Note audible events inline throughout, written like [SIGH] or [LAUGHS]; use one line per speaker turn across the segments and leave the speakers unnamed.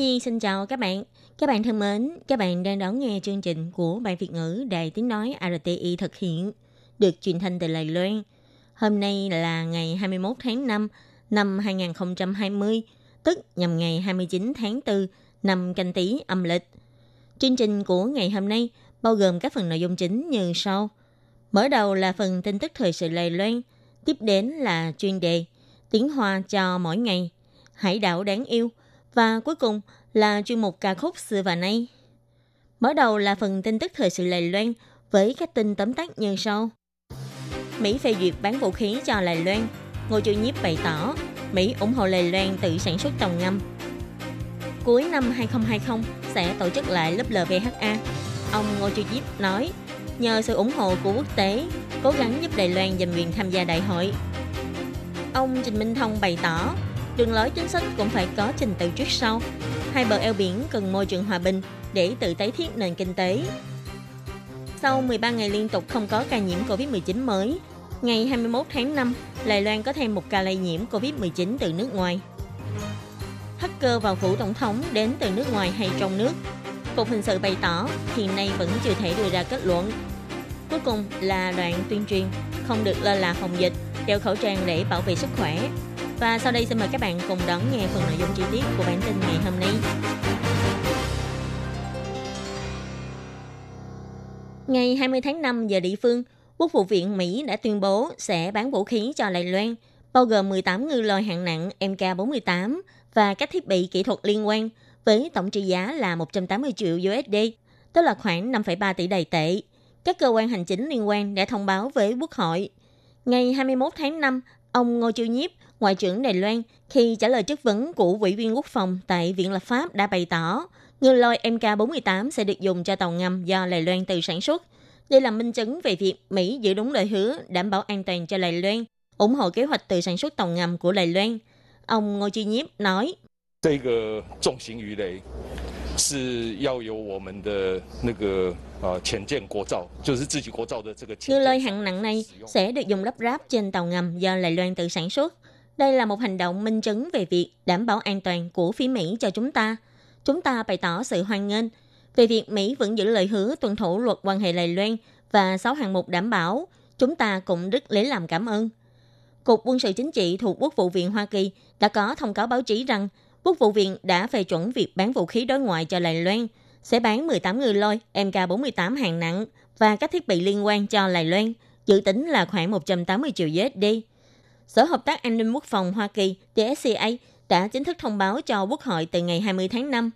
Nhi xin chào các bạn. Các bạn thân mến, các bạn đang đón nghe chương trình của Ban Việt ngữ Đài Tiếng Nói RTI thực hiện, được truyền thanh từ Lài Loan. Hôm nay là ngày 21 tháng 5 năm 2020, tức nhằm ngày 29 tháng 4 năm canh tý âm lịch. Chương trình của ngày hôm nay bao gồm các phần nội dung chính như sau. Mở đầu là phần tin tức thời sự Lài Loan, tiếp đến là chuyên đề Tiếng Hoa cho mỗi ngày, Hải đảo đáng yêu và cuối cùng là chuyên mục ca khúc xưa và nay. Mở đầu là phần tin tức thời sự Lài Loan với các tin tóm tắt như sau. Mỹ phê duyệt bán vũ khí cho Lài Loan. Ngô Chu Nhiếp bày tỏ Mỹ ủng hộ Lài Loan tự sản xuất tàu ngầm. Cuối năm 2020 sẽ tổ chức lại lớp LVHA. Ông Ngô Chu Nhiếp nói, nhờ sự ủng hộ của quốc tế, cố gắng giúp Đài Loan giành quyền tham gia đại hội. Ông Trình Minh Thông bày tỏ, đường lối chính sách cũng phải có trình tự trước sau. Hai bờ eo biển cần môi trường hòa bình để tự tái thiết nền kinh tế. Sau 13 ngày liên tục không có ca nhiễm COVID-19 mới, ngày 21 tháng 5, Đài Loan có thêm một ca lây nhiễm COVID-19 từ nước ngoài. Hacker vào phủ tổng thống đến từ nước ngoài hay trong nước. Cục hình sự bày tỏ hiện nay vẫn chưa thể đưa ra kết luận. Cuối cùng là đoạn tuyên truyền không được lơ là phòng dịch, đeo khẩu trang để bảo vệ sức khỏe. Và sau đây xin mời các bạn cùng đón nghe phần nội dung chi tiết của bản tin ngày hôm nay. Ngày 20 tháng 5 giờ địa phương, Quốc vụ viện Mỹ đã tuyên bố sẽ bán vũ khí cho Đài Loan, bao gồm 18 ngư lôi hạng nặng MK-48 và các thiết bị kỹ thuật liên quan, với tổng trị giá là 180 triệu USD, tức là khoảng 5,3 tỷ đài tệ. Các cơ quan hành chính liên quan đã thông báo với Quốc hội. Ngày 21 tháng 5, ông Ngô Chiêu Nhiếp, Ngoại trưởng Đài Loan, khi trả lời chất vấn của Ủy viên Quốc phòng tại Viện Lập pháp đã bày tỏ, ngư lôi MK-48 sẽ được dùng cho tàu ngầm do Đài Loan tự sản xuất. Đây là minh chứng về việc Mỹ giữ đúng lời hứa đảm bảo an toàn cho Đài Loan, ủng hộ kế hoạch tự sản xuất tàu ngầm của Đài Loan. Ông Ngô Chi Nhiếp nói,
这个重型鱼雷是要由我们的那个呃潜舰国造，就是自己国造的这个潜
Ngư lôi
舰
hạng nặng này
使用
sẽ được dùng lắp ráp trên tàu ngầm do Đài Loan tự sản xuất. Đây là một hành động minh chứng về việc đảm bảo an toàn của phía Mỹ cho chúng ta. Chúng ta bày tỏ sự hoan nghênh về việc Mỹ vẫn giữ lời hứa tuân thủ luật quan hệ Đài Loan và 6 hạng mục đảm bảo. Chúng ta cũng rất lấy làm cảm ơn. Cục Quân sự Chính trị thuộc Quốc vụ viện Hoa Kỳ đã có thông cáo báo chí rằng Quốc vụ viện đã phê chuẩn việc bán vũ khí đối ngoại cho Đài Loan, sẽ bán 18 ngư lôi MK-48 hạng nặng và các thiết bị liên quan cho Đài Loan, dự tính là khoảng 180 triệu USD. Sở Hợp tác An ninh Quốc phòng Hoa Kỳ DSCA đã chính thức thông báo cho Quốc hội từ ngày 20 tháng 5.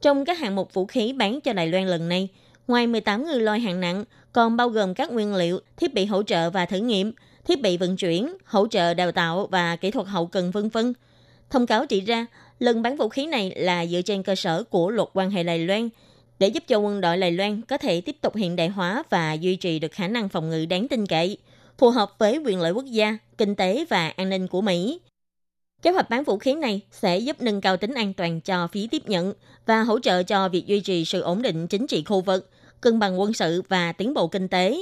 Trong các hạng mục vũ khí bán cho Đài Loan lần này, ngoài 18 người lôi hạng nặng, còn bao gồm các nguyên liệu, thiết bị hỗ trợ và thử nghiệm, thiết bị vận chuyển, hỗ trợ đào tạo và kỹ thuật hậu cần vân vân. Thông cáo chỉ ra, lần bán vũ khí này là dựa trên cơ sở của luật quan hệ Đài Loan để giúp cho quân đội Đài Loan có thể tiếp tục hiện đại hóa và duy trì được khả năng phòng ngự đáng tin cậy, phù hợp với quyền lợi quốc gia, kinh tế và an ninh của Mỹ. Kế hoạch bán vũ khí này sẽ giúp nâng cao tính an toàn cho phía tiếp nhận và hỗ trợ cho việc duy trì sự ổn định chính trị khu vực, cân bằng quân sự và tiến bộ kinh tế.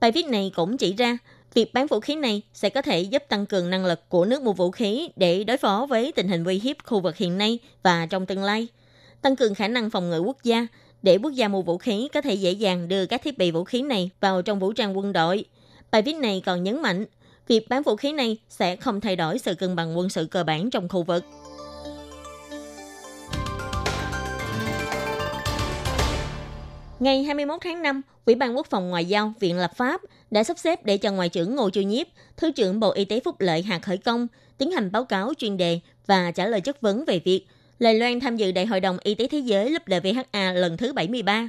Bài viết này cũng chỉ ra, việc bán vũ khí này sẽ có thể giúp tăng cường năng lực của nước mua vũ khí để đối phó với tình hình uy hiếp khu vực hiện nay và trong tương lai, tăng cường khả năng phòng ngự quốc gia để quốc gia mua vũ khí có thể dễ dàng đưa các thiết bị vũ khí này vào trong vũ trang quân đội. Bài viết này còn nhấn mạnh, việc bán vũ khí này sẽ không thay đổi sự cân bằng quân sự cơ bản trong khu vực. Ngày 21 tháng 5, Ủy ban Quốc phòng Ngoại giao Viện Lập pháp đã sắp xếp để cho Ngoại trưởng Ngô Chu Nhiếp, Thứ trưởng Bộ Y tế Phúc lợi Hà Khởi Công tiến hành báo cáo chuyên đề và trả lời chất vấn về việc Lài Loan tham dự Đại hội đồng Y tế Thế giới (LVHA) lần thứ 73.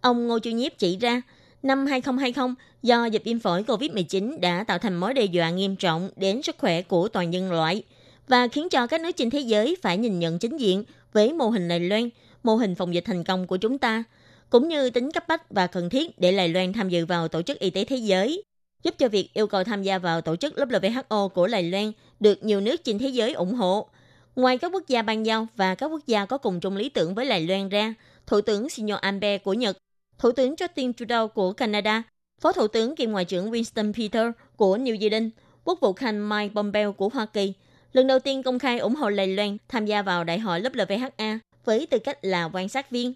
Ông Ngô Chu Nhiếp chỉ ra, năm 2020, do dịch viêm phổi COVID-19 đã tạo thành mối đe dọa nghiêm trọng đến sức khỏe của toàn nhân loại. và khiến cho các nước trên thế giới phải nhìn nhận chính diện với mô hình Đài Loan, mô hình phòng dịch thành công của chúng ta, cũng như tính cấp bách và cần thiết để Đài Loan tham dự vào Tổ chức Y tế Thế giới, giúp cho việc yêu cầu tham gia vào tổ chức WHO của Đài Loan được nhiều nước trên thế giới ủng hộ. Ngoài các quốc gia ban giao và các quốc gia có cùng chung lý tưởng với Đài Loan ra, Thủ tướng Shinzo Abe của Nhật, Thủ tướng Justin Trudeau của Canada, Phó Thủ tướng kiêm Ngoại trưởng Winston Peter của New Zealand, Quốc vụ Khanh Mike Pompeo của Hoa Kỳ lần đầu tiên công khai ủng hộ Đài Loan tham gia vào đại hội WHA với tư cách là quan sát viên.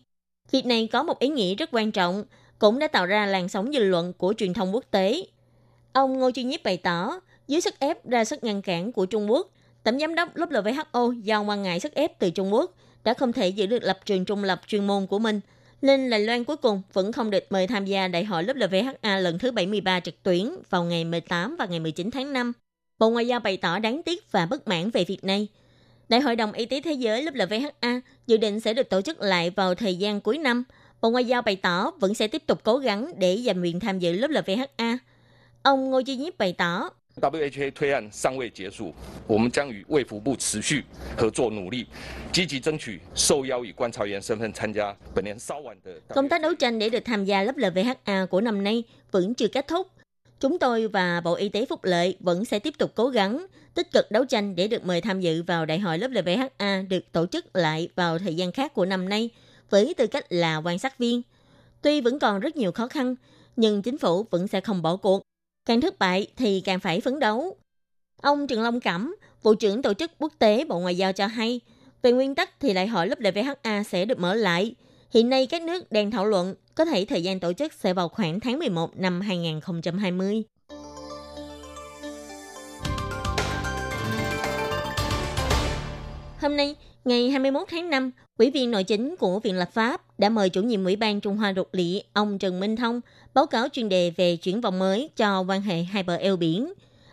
Việc này có một ý nghĩa rất quan trọng, cũng đã tạo ra làn sóng dư luận của truyền thông quốc tế. Ông Ngô Duy Nhiếp bày tỏ, dưới sức ép ra sức ngăn cản của Trung Quốc, Tổng giám đốc WHO do quan ngại sức ép từ Trung Quốc đã không thể giữ được lập trường trung lập chuyên môn của mình, Linh Lành Loan cuối cùng vẫn không được mời tham gia đại hội lớp LVHA lần thứ 73 trực tuyến vào ngày 18 và ngày 19 tháng 5. Bộ Ngoại giao bày tỏ đáng tiếc và bất mãn về việc này. Đại hội đồng Y tế Thế giới lớp LVHA dự định sẽ được tổ chức lại vào thời gian cuối năm. Bộ Ngoại giao bày tỏ vẫn sẽ tiếp tục cố gắng để giành quyền tham dự lớp LVHA. Ông Ngô Duy Nhiếp bày tỏ,
WHA 推案尚未结束，我们将与卫福部持续合作努力，积极争取受邀以观察员身份参加本年稍晚的
Công tác đấu tranh để được tham gia WHA của năm nay vẫn chưa kết thúc. Chúng tôi và Bộ Y tế Phúc Lợi vẫn sẽ tiếp tục cố gắng, tích cực đấu tranh để được mời tham dự vào đại hội WHA được tổ chức lại vào thời gian khác của năm nay với tư cách là quan sát viên. Tuy vẫn còn rất nhiều khó khăn, nhưng chính phủ vẫn sẽ không bỏ cuộc. Càng thất bại thì càng phải phấn đấu. Ông Trần Long Cẩm, Vụ trưởng Tổ chức Quốc tế Bộ Ngoại giao cho hay, về nguyên tắc thì đại hội lớp WHA sẽ được mở lại. Hiện nay các nước đang thảo luận có thể thời gian tổ chức sẽ vào khoảng tháng 11 năm 2020. Hôm nay, ngày 21 tháng 5, Ủy viên nội chính của Viện Lập pháp đã mời chủ nhiệm Ủy ban Trung Hoa Rục Lị ông Trần Minh Thông báo cáo chuyên đề về chuyển vòng mới cho quan hệ hai bờ eo biển.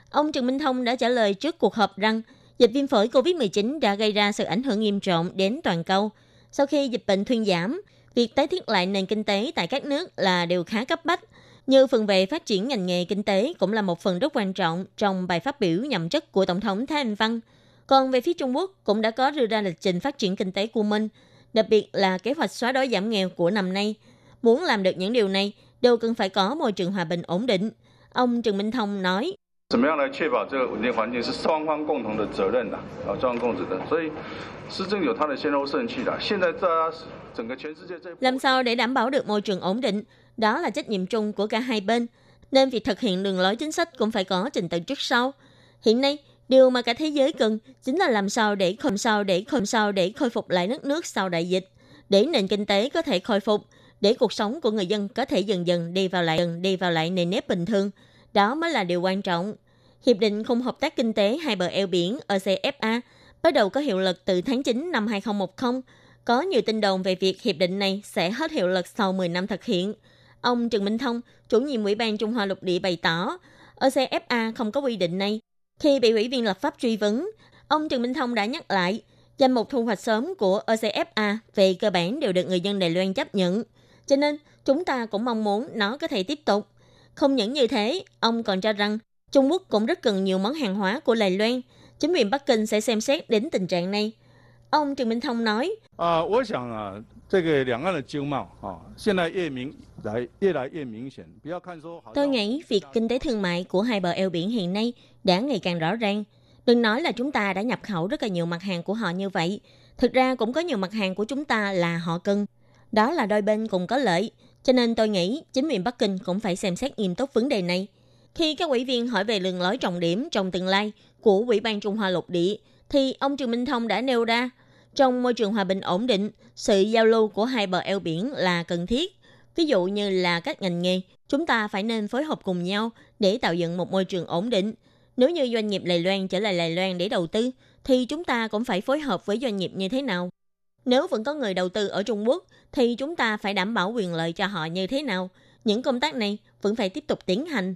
Ông Trần Minh Thông đã trả lời trước cuộc họp rằng dịch viêm phổi COVID-19 đã gây ra sự ảnh hưởng nghiêm trọng đến toàn cầu. Sau khi dịch bệnh thuyên giảm, việc tái thiết lại nền kinh tế tại các nước là điều khá cấp bách. Như phần về phát triển ngành nghề kinh tế cũng là một phần rất quan trọng trong bài phát biểu nhậm chức của Tổng thống Thái Anh Văn. Còn về phía Trung Quốc cũng đã có đưa ra lịch trình phát triển kinh tế của mình, đặc biệt là kế hoạch xóa đói giảm nghèo của năm nay. Muốn làm được những điều này, đều cần phải có môi trường hòa bình ổn định. Ông Trần Minh Thông nói,
怎么样来确保这个稳定环境是双方共同的责任的啊，双方共责的。所以施政有它的先后顺序的。现在在整个全世界这
Làm sao để đảm bảo được môi trường ổn định, đó là trách nhiệm chung của cả hai bên. Nên việc thực hiện đường lối chính sách cũng phải có trình tự trước sau. Hiện nay, điều mà cả thế giới cần chính là làm sao để không sao để không sao để khôi phục lại đất nước sau đại dịch, để nền kinh tế có thể khôi phục, để cuộc sống của người dân có thể dần dần đi vào lại dần đi vào lại nền nếp bình thường. Đó mới là điều quan trọng. Hiệp định khung hợp tác kinh tế hai bờ eo biển ECFA bắt đầu có hiệu lực từ tháng 9 năm 2010. Có nhiều tin đồn về việc hiệp định này sẽ hết hiệu lực sau 10 năm thực hiện. Ông Trần Minh Thông, chủ nhiệm Ủy ban Trung Hoa Lục Địa bày tỏ, ECFA không có quy định này. Khi bị Ủy viên lập pháp truy vấn, ông Trần Minh Thông đã nhắc lại danh mục thu hoạch sớm của OCFA về cơ bản đều được người dân Đài Loan chấp nhận. Cho nên, chúng ta cũng mong muốn nó có thể tiếp tục. Không những như thế, ông còn cho rằng Trung Quốc cũng rất cần nhiều món hàng hóa của Đài Loan. Chính quyền Bắc Kinh sẽ xem xét đến tình trạng này. Ông Trần Minh Thông nói,
à,
Tôi nghĩ việc kinh tế thương mại của hai bờ eo biển hiện nay đã ngày càng rõ ràng. Đừng nói là chúng ta đã nhập khẩu rất là nhiều mặt hàng của họ như vậy. Thực ra cũng có nhiều mặt hàng của chúng ta là họ cần. Đó là đôi bên cùng có lợi. Cho nên tôi nghĩ chính quyền Bắc Kinh cũng phải xem xét nghiêm túc vấn đề này. Khi các ủy viên hỏi về đường lối trọng điểm trong tương lai của Ủy ban Trung Hoa Lục Địa, thì ông Trương Minh Thông đã nêu ra, trong môi trường hòa bình ổn định, sự giao lưu của hai bờ eo biển là cần thiết. Ví dụ như là các ngành nghề, chúng ta phải nên phối hợp cùng nhau để tạo dựng một môi trường ổn định. Nếu như doanh nghiệp Đài Loan trở lại Đài Loan để đầu tư, thì chúng ta cũng phải phối hợp với doanh nghiệp như thế nào. Nếu vẫn có người đầu tư ở Trung Quốc, thì chúng ta phải đảm bảo quyền lợi cho họ như thế nào. Những công tác này vẫn phải tiếp tục tiến hành.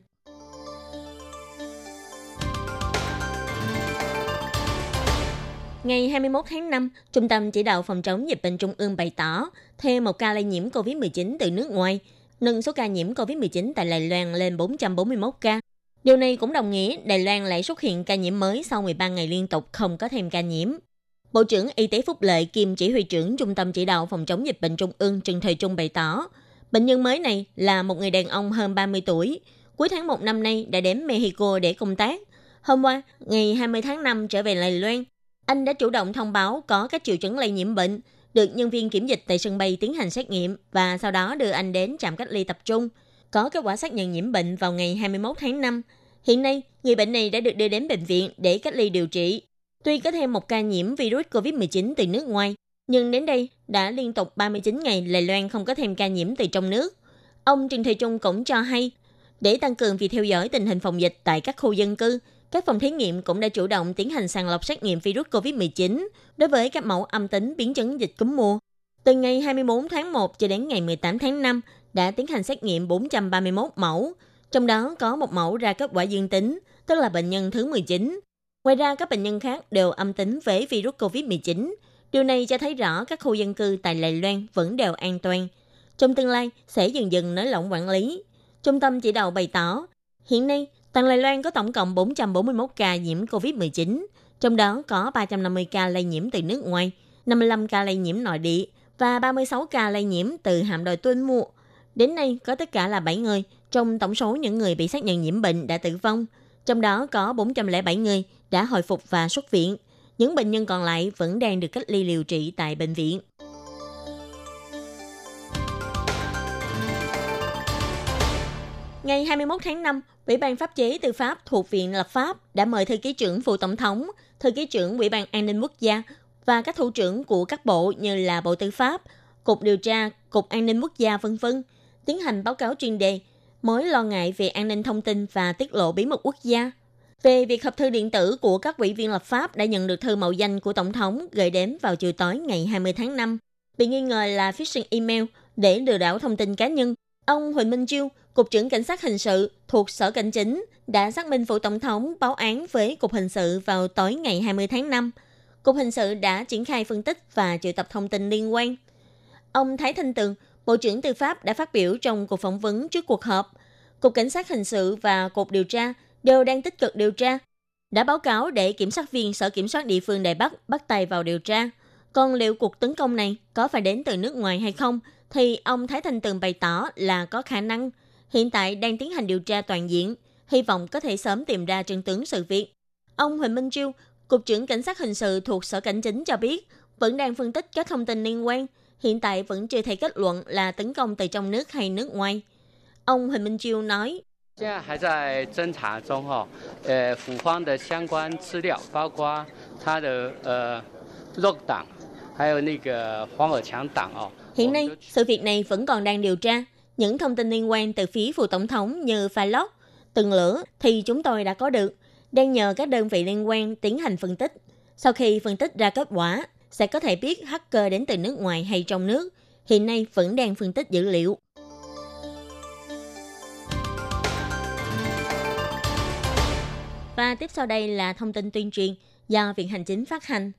Ngày 21 tháng 5, Trung tâm Chỉ đạo Phòng chống dịch bệnh Trung ương bày tỏ thêm một ca lây nhiễm COVID-19 từ nước ngoài, nâng số ca nhiễm COVID-19 tại Đài Loan lên 441 ca. Điều này cũng đồng nghĩa Đài Loan lại xuất hiện ca nhiễm mới sau 13 ngày liên tục không có thêm ca nhiễm. Bộ trưởng Y tế Phúc lợi kiêm chỉ huy trưởng Trung tâm Chỉ đạo Phòng chống dịch bệnh Trung ương Trần Thời Trung bày tỏ, bệnh nhân mới này là một người đàn ông hơn 30 tuổi, cuối tháng 1 năm nay đã đến Mexico để công tác. Hôm qua, ngày 20 tháng 5 trở về Đài Loan, anh đã chủ động thông báo có các triệu chứng lây nhiễm bệnh, được nhân viên kiểm dịch tại sân bay tiến hành xét nghiệm và sau đó đưa anh đến trạm cách ly tập trung. Có kết quả xác nhận nhiễm bệnh vào ngày 21 tháng 5. Hiện nay, người bệnh này đã được đưa đến bệnh viện để cách ly điều trị. Tuy có thêm một ca nhiễm virus COVID-19 từ nước ngoài, nhưng đến đây đã liên tục 39 ngày Lài Loan không có thêm ca nhiễm từ trong nước. Ông Trần Thầy Trung cũng cho hay, để tăng cường việc theo dõi tình hình phòng dịch tại các khu dân cư, các phòng thí nghiệm cũng đã chủ động tiến hành sàng lọc xét nghiệm virus COVID-19 đối với các mẫu âm tính biến chứng dịch cúm mùa. Từ ngày 24 tháng 1 cho đến ngày 18 tháng 5 đã tiến hành xét nghiệm 431 mẫu, trong đó có một mẫu ra kết quả dương tính, tức là bệnh nhân thứ 19. Ngoài ra, các bệnh nhân khác đều âm tính với virus COVID-19. Điều này cho thấy rõ các khu dân cư tại Lài Loan vẫn đều an toàn. Trong tương lai, sẽ dần dần nới lỏng quản lý. Trung tâm chỉ đạo bày tỏ, hiện nay, toàn Lài Loan có tổng cộng 441 ca nhiễm COVID-19, trong đó có 350 ca lây nhiễm từ nước ngoài, 55 ca lây nhiễm nội địa và 36 ca lây nhiễm từ hạm đội tuân mua Đến nay, có tất cả là 7 người trong tổng số những người bị xác nhận nhiễm bệnh đã tử vong. Trong đó có 407 người đã hồi phục và xuất viện. Những bệnh nhân còn lại vẫn đang được cách ly điều trị tại bệnh viện. Ngày 21 tháng 5, Ủy ban pháp chế tư pháp thuộc Viện Lập pháp đã mời thư ký trưởng phụ tổng thống, thư ký trưởng Ủy ban An ninh quốc gia và các thủ trưởng của các bộ như là Bộ Tư pháp, Cục Điều tra, Cục An ninh quốc gia vân vân tiến hành báo cáo chuyên đề mối lo ngại về an ninh thông tin và tiết lộ bí mật quốc gia. Về việc hộp thư điện tử của các ủy viên lập pháp đã nhận được thư mạo danh của Tổng thống gửi đến vào chiều tối ngày 20 tháng 5, bị nghi ngờ là phishing email để lừa đảo thông tin cá nhân. Ông Huỳnh Minh Chiêu, Cục trưởng Cảnh sát Hình sự thuộc Sở Cảnh chính, đã xác minh phụ Tổng thống báo án với Cục Hình sự vào tối ngày 20 tháng 5. Cục Hình sự đã triển khai phân tích và triệu tập thông tin liên quan. Ông Thái Thanh Tường, Bộ trưởng Tư pháp đã phát biểu trong cuộc phỏng vấn trước cuộc họp. Cục Cảnh sát Hình sự và Cục Điều tra đều đang tích cực điều tra. Đã báo cáo để kiểm sát viên Sở Kiểm soát địa phương Đài Bắc bắt tay vào điều tra. Còn liệu cuộc tấn công này có phải đến từ nước ngoài hay không, thì ông Thái Thanh Tường bày tỏ là có khả năng. Hiện tại đang tiến hành điều tra toàn diện, hy vọng có thể sớm tìm ra chân tướng sự việc. Ông Huỳnh Minh Chiêu, Cục trưởng Cảnh sát Hình sự thuộc Sở Cảnh chính cho biết, vẫn đang phân tích các thông tin liên quan, hiện tại vẫn chưa thể kết luận là tấn công từ trong nước hay nước ngoài. Ông Huỳnh Minh Chiêu nói, Hiện nay, sự việc này vẫn còn đang điều tra. Những thông tin liên quan từ phía phụ tổng thống như pha lót, từng lửa thì chúng tôi đã có được, đang nhờ các đơn vị liên quan tiến hành phân tích. Sau khi phân tích ra kết quả, sẽ có thể biết hacker đến từ nước ngoài hay trong nước. Hiện nay vẫn đang phân tích dữ liệu. Và tiếp sau đây là thông tin tuyên truyền do Viện Hành Chính phát hành.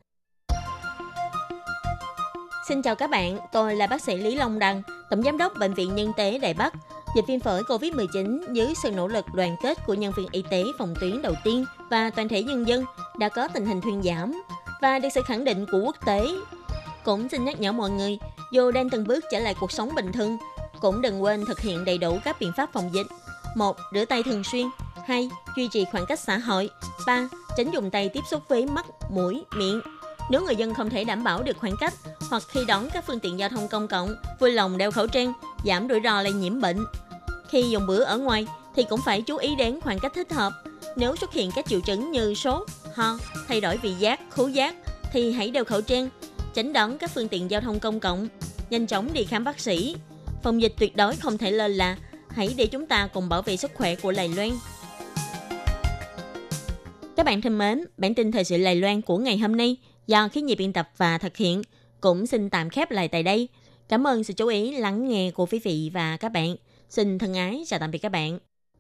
Xin chào các bạn, tôi là bác sĩ Lý Long Đăng, Tổng Giám đốc Bệnh viện Nhân tế Đài Bắc. Dịch viêm phổi COVID-19 dưới sự nỗ lực đoàn kết của nhân viên y tế phòng tuyến đầu tiên và toàn thể nhân dân đã có tình hình thuyên giảm và được sự khẳng định của quốc tế. Cũng xin nhắc nhở mọi người, dù đang từng bước trở lại cuộc sống bình thường, cũng đừng quên thực hiện đầy đủ các biện pháp phòng dịch. một Rửa tay thường xuyên. 2. Duy trì khoảng cách xã hội. 3. Tránh dùng tay tiếp xúc với mắt, mũi, miệng. Nếu người dân không thể đảm bảo được khoảng cách hoặc khi đón các phương tiện giao thông công cộng, vui lòng đeo khẩu trang, giảm rủi ro lây nhiễm bệnh. Khi dùng bữa ở ngoài thì cũng phải chú ý đến khoảng cách thích hợp. Nếu xuất hiện các triệu chứng như sốt, ho, thay đổi vị giác, khứu giác thì hãy đeo khẩu trang, tránh đón các phương tiện giao thông công cộng, nhanh chóng đi khám bác sĩ. Phòng dịch tuyệt đối không thể lơ là, hãy để chúng ta cùng bảo vệ sức khỏe của Đài Loan. Các bạn thân mến, bản tin thời sự Lài Loan của ngày hôm nay do khí nhị biên tập và thực hiện cũng xin tạm khép lại tại đây. Cảm ơn sự chú ý lắng nghe của quý vị và các bạn. Xin thân ái chào tạm biệt các bạn.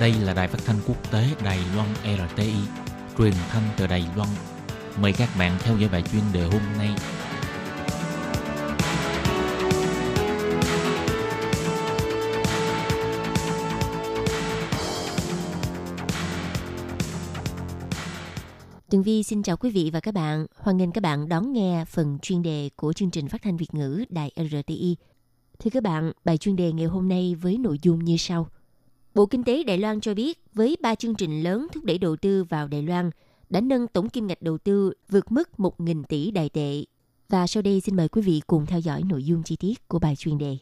Đây là đài phát thanh quốc tế Đài Loan RTI, truyền thanh từ Đài Loan. Mời các bạn theo dõi bài chuyên đề hôm nay.
Tường Vi xin chào quý vị và các bạn. Hoan nghênh các bạn đón nghe phần chuyên đề của chương trình phát thanh Việt ngữ Đài RTI. Thưa các bạn, bài chuyên đề ngày hôm nay với nội dung như sau. Bộ Kinh tế Đài Loan cho biết với ba chương trình lớn thúc đẩy đầu tư vào Đài Loan đã nâng tổng kim ngạch đầu tư vượt mức 1.000 tỷ đài tệ. Và sau đây xin mời quý vị cùng theo dõi nội dung chi tiết của bài chuyên đề.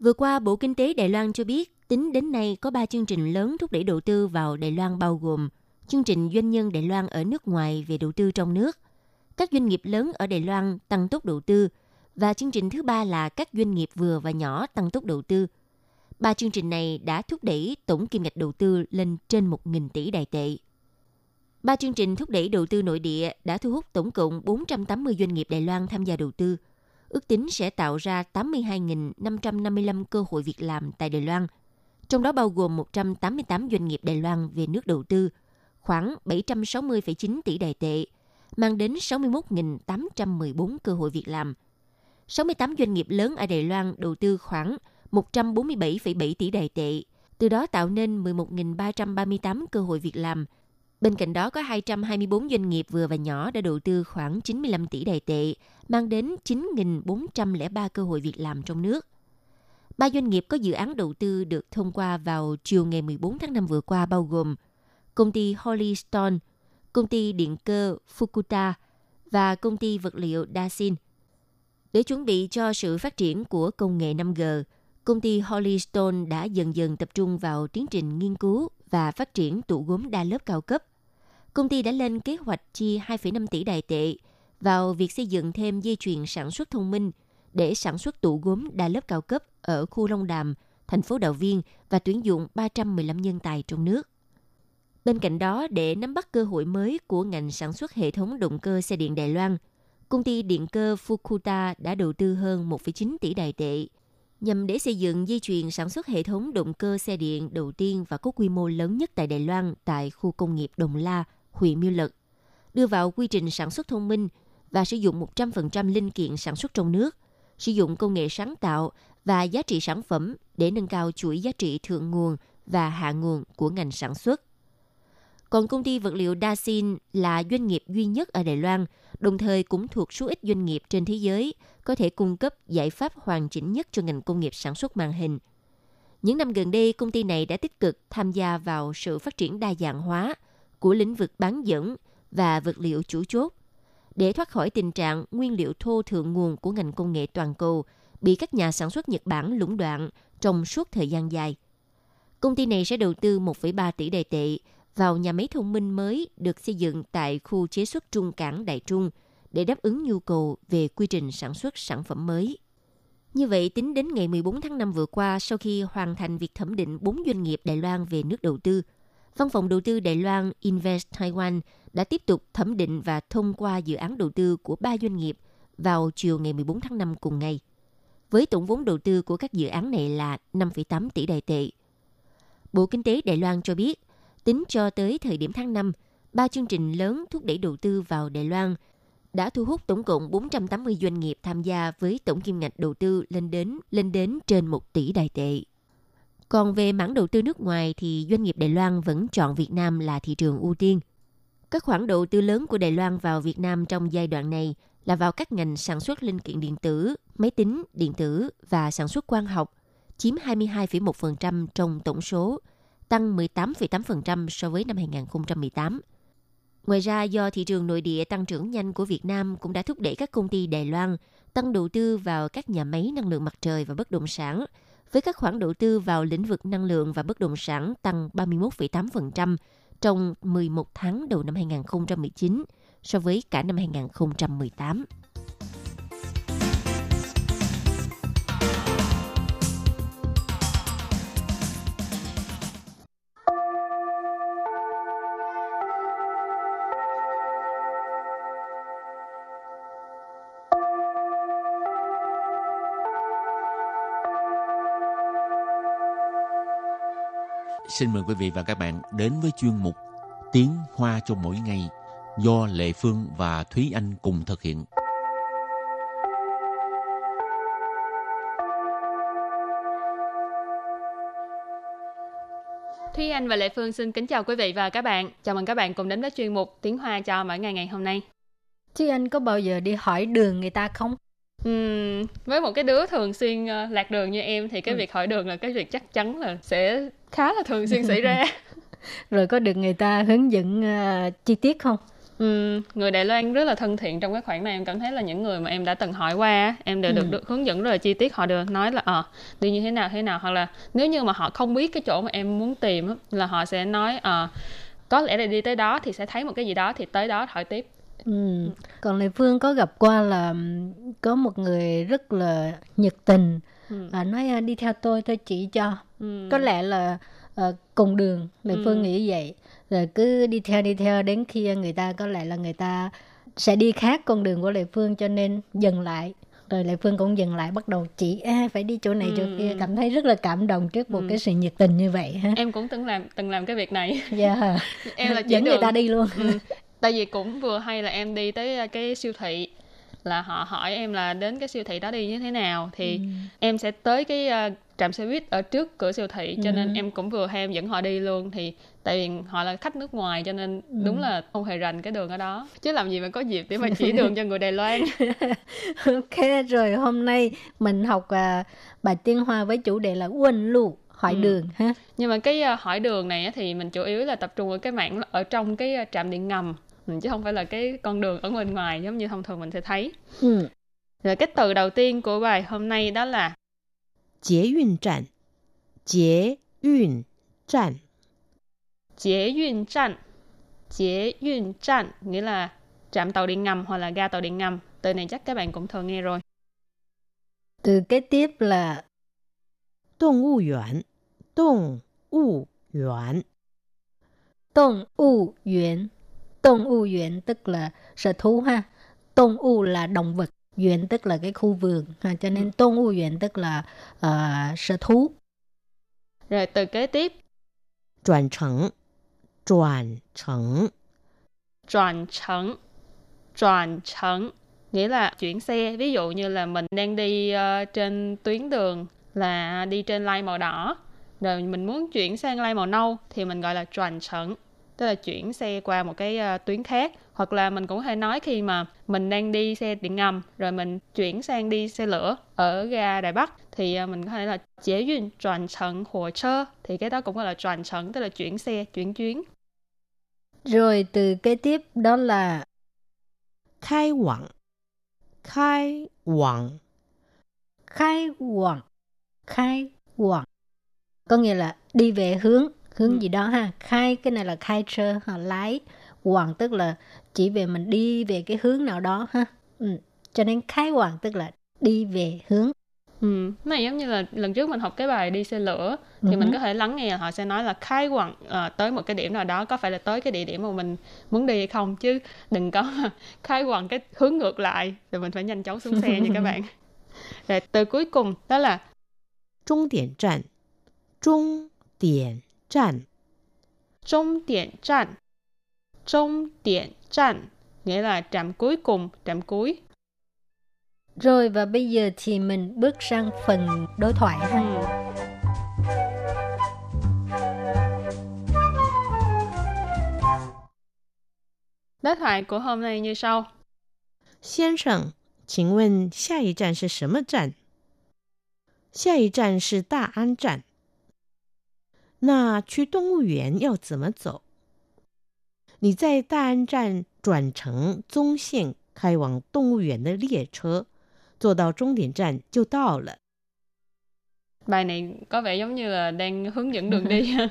Vừa qua, Bộ Kinh tế Đài Loan cho biết tính đến nay có 3 chương trình lớn thúc đẩy đầu tư vào Đài Loan bao gồm chương trình doanh nhân Đài Loan ở nước ngoài về đầu tư trong nước, các doanh nghiệp lớn ở Đài Loan tăng tốc đầu tư và chương trình thứ ba là các doanh nghiệp vừa và nhỏ tăng tốc đầu tư. Ba chương trình này đã thúc đẩy tổng kim ngạch đầu tư lên trên 1.000 tỷ đài tệ. Ba chương trình thúc đẩy đầu tư nội địa đã thu hút tổng cộng 480 doanh nghiệp Đài Loan tham gia đầu tư – ước tính sẽ tạo ra 82.555 cơ hội việc làm tại Đài Loan, trong đó bao gồm 188 doanh nghiệp Đài Loan về nước đầu tư, khoảng 760,9 tỷ đài tệ, mang đến 61.814 cơ hội việc làm. 68 doanh nghiệp lớn ở Đài Loan đầu tư khoảng 147,7 tỷ đài tệ, từ đó tạo nên 11.338 cơ hội việc làm – Bên cạnh đó có 224 doanh nghiệp vừa và nhỏ đã đầu tư khoảng 95 tỷ đài tệ, mang đến 9.403 cơ hội việc làm trong nước. Ba doanh nghiệp có dự án đầu tư được thông qua vào chiều ngày 14 tháng 5 vừa qua bao gồm công ty Hollystone, công ty điện cơ Fukuta và công ty vật liệu Dasin. Để chuẩn bị cho sự phát triển của công nghệ 5G, công ty Hollystone đã dần dần tập trung vào tiến trình nghiên cứu và phát triển tủ gốm đa lớp cao cấp công ty đã lên kế hoạch chi 2,5 tỷ đài tệ vào việc xây dựng thêm dây chuyền sản xuất thông minh để sản xuất tủ gốm đa lớp cao cấp ở khu Long Đàm, thành phố Đạo Viên và tuyển dụng 315 nhân tài trong nước. Bên cạnh đó, để nắm bắt cơ hội mới của ngành sản xuất hệ thống động cơ xe điện Đài Loan, công ty điện cơ Fukuta đã đầu tư hơn 1,9 tỷ đài tệ nhằm để xây dựng dây chuyền sản xuất hệ thống động cơ xe điện đầu tiên và có quy mô lớn nhất tại Đài Loan tại khu công nghiệp Đồng La, huyện Miêu Lực, đưa vào quy trình sản xuất thông minh và sử dụng 100% linh kiện sản xuất trong nước, sử dụng công nghệ sáng tạo và giá trị sản phẩm để nâng cao chuỗi giá trị thượng nguồn và hạ nguồn của ngành sản xuất. Còn công ty vật liệu Dasin là doanh nghiệp duy nhất ở Đài Loan, đồng thời cũng thuộc số ít doanh nghiệp trên thế giới có thể cung cấp giải pháp hoàn chỉnh nhất cho ngành công nghiệp sản xuất màn hình. Những năm gần đây, công ty này đã tích cực tham gia vào sự phát triển đa dạng hóa của lĩnh vực bán dẫn và vật liệu chủ chốt để thoát khỏi tình trạng nguyên liệu thô thượng nguồn của ngành công nghệ toàn cầu bị các nhà sản xuất Nhật Bản lũng đoạn trong suốt thời gian dài. Công ty này sẽ đầu tư 1,3 tỷ đài tệ vào nhà máy thông minh mới được xây dựng tại khu chế xuất Trung Cảng Đại Trung để đáp ứng nhu cầu về quy trình sản xuất sản phẩm mới. Như vậy, tính đến ngày 14 tháng 5 vừa qua, sau khi hoàn thành việc thẩm định 4 doanh nghiệp Đài Loan về nước đầu tư, Văn phòng đầu tư Đài Loan Invest Taiwan đã tiếp tục thẩm định và thông qua dự án đầu tư của ba doanh nghiệp vào chiều ngày 14 tháng 5 cùng ngày. Với tổng vốn đầu tư của các dự án này là 5,8 tỷ đài tệ. Bộ Kinh tế Đài Loan cho biết, tính cho tới thời điểm tháng 5, ba chương trình lớn thúc đẩy đầu tư vào Đài Loan đã thu hút tổng cộng 480 doanh nghiệp tham gia với tổng kim ngạch đầu tư lên đến lên đến trên 1 tỷ đài tệ. Còn về mảng đầu tư nước ngoài thì doanh nghiệp Đài Loan vẫn chọn Việt Nam là thị trường ưu tiên. Các khoản đầu tư lớn của Đài Loan vào Việt Nam trong giai đoạn này là vào các ngành sản xuất linh kiện điện tử, máy tính, điện tử và sản xuất quang học, chiếm 22,1% trong tổng số, tăng 18,8% so với năm 2018. Ngoài ra, do thị trường nội địa tăng trưởng nhanh của Việt Nam cũng đã thúc đẩy các công ty Đài Loan tăng đầu tư vào các nhà máy năng lượng mặt trời và bất động sản, với các khoản đầu tư vào lĩnh vực năng lượng và bất động sản tăng 31,8%, trong 11 tháng đầu năm 2019 so với cả năm 2018.
Xin mời quý vị và các bạn đến với chuyên mục Tiếng Hoa cho mỗi ngày do Lệ Phương và Thúy Anh cùng thực hiện.
Thúy Anh và Lệ Phương xin kính chào quý vị và các bạn. Chào mừng các bạn cùng đến với chuyên mục Tiếng Hoa cho mỗi ngày ngày hôm nay.
Thúy Anh có bao giờ đi hỏi đường người ta không?
Uhm, với một cái đứa thường xuyên uh, lạc đường như em thì cái ừ. việc hỏi đường là cái việc chắc chắn là sẽ khá là thường xuyên xảy ra [LAUGHS]
rồi có được người ta hướng dẫn uh, chi tiết không
Ừ, người Đài Loan rất là thân thiện trong cái khoản này em cảm thấy là những người mà em đã từng hỏi qua em đều được, ừ. được hướng dẫn rất là chi tiết họ đều nói là ờ à, đi như thế nào thế nào hoặc là nếu như mà họ không biết cái chỗ mà em muốn tìm là họ sẽ nói ờ à, có lẽ là đi tới đó thì sẽ thấy một cái gì đó thì tới đó hỏi tiếp
Ừ. Còn Lê Phương có gặp qua là có một người rất là nhiệt tình ừ. và nói à, đi theo tôi tôi chỉ cho. Ừ. Có lẽ là uh, cùng đường Lê ừ. Phương nghĩ vậy. Rồi cứ đi theo đi theo đến khi người ta có lẽ là người ta sẽ đi khác con đường của Lê Phương cho nên dừng lại rồi Lệ Phương cũng dừng lại bắt đầu chỉ à, phải đi chỗ này ừ. chỗ kia cảm thấy rất là cảm động trước một ừ. cái sự nhiệt tình như vậy ha
em cũng từng làm từng làm cái việc này [LAUGHS]
dạ yeah.
em là chỉ
dẫn đường. người ta đi luôn
ừ tại vì cũng vừa hay là em đi tới ờ, cái siêu thị là họ hỏi em là đến cái siêu thị đó đi như thế nào thì ừ. em sẽ tới cái uh, trạm xe buýt ở trước cửa siêu thị cho ừ. nên em cũng vừa hay em dẫn họ đi luôn thì tại vì họ là khách nước ngoài cho nên ừ. đúng là không hề rành cái đường ở đó chứ làm gì mà có dịp để mà [LAUGHS] chỉ đường cho người Đài Loan [LAUGHS]
ok rồi hôm nay mình học uh, bài tiếng Hoa với chủ đề là quân lụ hỏi ừ. đường ha
nhưng mà cái uh, hỏi đường này thì mình chủ yếu là tập trung ở cái mảng ở trong cái uh, trạm điện ngầm chứ không phải là cái con đường ở bên ngoài giống như thông thường mình sẽ thấy. Ừ. Rồi cái từ đầu tiên của bài hôm nay đó là
Chế yun trạm. Chế yun trạm.
Chế yun trạm. Chế yun trạm nghĩa là trạm tàu điện ngầm hoặc là ga tàu điện ngầm. Từ này chắc các bạn cũng thường nghe rồi.
Từ kế tiếp là
Động物园. Động物园.
Động物园 Động u viện tức là sở thú ha. Động u là động vật, viện tức là cái khu vườn ha. Cho nên động u viện tức là uh, sở thú.
Rồi từ kế tiếp.
Chuyển thành. Chuyển thành.
Chuyển thành. Chuyển thành. Nghĩa là chuyển xe. Ví dụ như là mình đang đi uh, trên tuyến đường là đi trên line màu đỏ rồi mình muốn chuyển sang line màu nâu thì mình gọi là chuyển thành tức là chuyển xe qua một cái uh, tuyến khác. Hoặc là mình cũng có thể nói khi mà mình đang đi xe điện ngầm rồi mình chuyển sang đi xe lửa ở ga Đài Bắc thì uh, mình có thể là chế duyên chuyển trận hồ sơ. Thì cái đó cũng gọi là chuyển trận tức là chuyển xe chuyển chuyến.
Rồi từ kế tiếp đó là
khai quảng khai quảng
khai quảng khai quảng có nghĩa là đi về hướng hướng ừ. gì đó ha khai cái này là khai trơ họ lái hoàng tức là chỉ về mình đi về cái hướng nào đó ha ừ. cho nên khai hoàng tức là đi về hướng
Ừ, này giống như là lần trước mình học cái bài đi xe lửa thì uh-huh. mình ừ có thể lắng nghe họ sẽ nói là khai quặng à, tới một cái điểm nào đó có phải là tới cái địa điểm mà mình muốn đi hay không chứ đừng có [LAUGHS] khai quặng cái hướng ngược lại rồi mình phải nhanh chóng xuống xe nha các [LAUGHS] bạn. Rồi từ cuối cùng đó là
trung điểm trạm trung điểm 站
终点站终点站 nghĩa là trạm cuối cùng, trạm cuối.
Rồi và bây giờ thì mình bước sang phần đối thoại ha. Ừ.
Đối thoại của hôm nay như sau.
先生，请问下一站是什么站？下一站是大安站。 那去动物园要怎么走？你在大安站转乘宗线开往动物园的列车，坐到终点站就到了。
Bài này có vẻ giống như là đang hướng dẫn đường đi. [LAUGHS]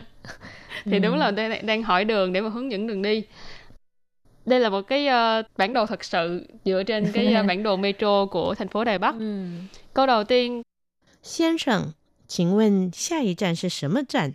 [LAUGHS] thì đúng là đang, đang hỏi đường để mà hướng dẫn đường đi đây là một cái uh, bản đồ thật sự dựa trên cái uh, [LAUGHS] bản đồ metro của thành phố Đài Bắc.
Ừ.
Câu đầu tiên,
先生，请问下一站是什么站？